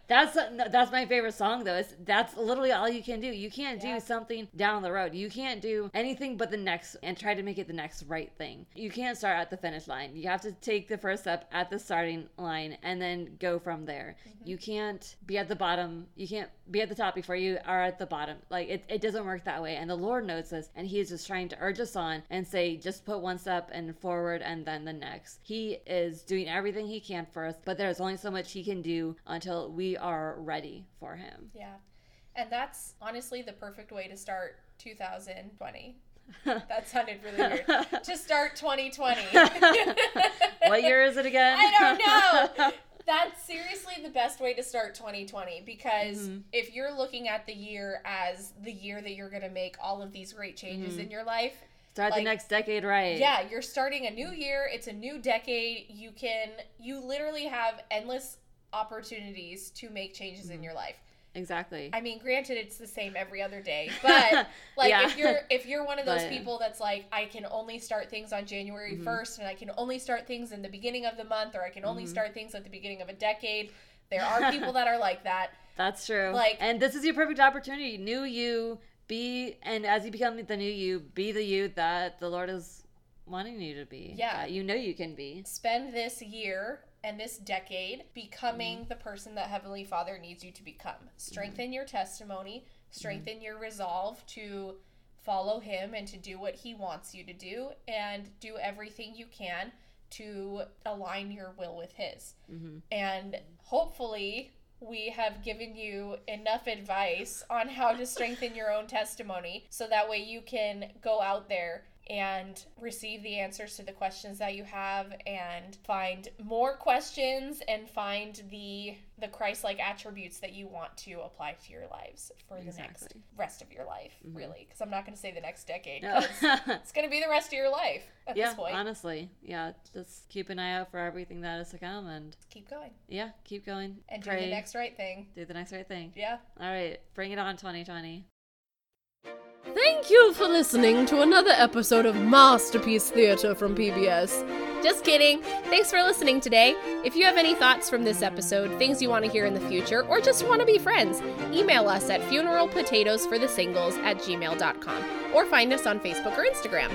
that's that's my favorite song though. It's, that's literally all you can do. You can't do Yeah. something down the road. You can't do anything but the next and try to make it the next right thing. You can't start at the finish line. You have to take the first step at the starting line and then go from there. Mm-hmm. You can't be at the bottom. You can't be at the top before you are at the bottom. Like it, it doesn't work that way. And the Lord knows this and he is just trying to urge us on and say just put one step and forward and then the next. He is doing everything he can for us, but there's only so much he can do until we are ready for him. Yeah. And that's honestly the perfect way to start 2020. [LAUGHS] That sounded really weird. [LAUGHS] to start 2020. [LAUGHS] what year is it again? I don't know. That's seriously the best way to start 2020 because Mm-hmm. if you're looking at the year as the year that you're going to make all of these great changes Mm-hmm. in your life, Start the next decade right. yeah, you're starting a new year, it's a new decade. You can you literally have endless opportunities to make changes Mm-hmm. in your life. Exactly. I mean, granted, it's the same every other day, [LAUGHS] but like Yeah. if you're if you're one of those But- people that's like, I can only start things on January Mm-hmm. 1st, and I can only start things in the beginning of the month, or I can Mm-hmm. only start things at the beginning of a decade. There are people that are like that. [LAUGHS] That's true. Like- and this is your perfect opportunity. New you, be, and as you become the new you, be the you that the Lord is wanting you to be. Yeah. you know you can be. Spend this year and this decade becoming Mm-hmm. the person that Heavenly Father needs you to become. Strengthen your testimony, strengthen Mm-hmm. your resolve to follow Him and to do what He wants you to do, and do everything you can to align your will with His. Mm-hmm. And hopefully, we have given you enough advice on how to strengthen your own testimony so that way you can go out there and receive the answers to the questions that you have and find more questions and find the the Christ-like attributes that you want to apply to your lives for the next rest of your life mm-hmm. really because I'm not going to say the next decade No. it's going to be the rest of your life at yeah, this point honestly. Yeah, just keep an eye out for everything that is to come and keep going yeah, keep going. and do the next right thing do the next right thing. yeah All right, bring it on 2020. Thank you for listening to another episode of Masterpiece Theater from PBS. Just kidding. Thanks for listening today. If you have any thoughts from this episode, things you want to hear in the future, or just want to be friends, email us at funeralpotatoesforthesingles at gmail.com or find us on Facebook or Instagram.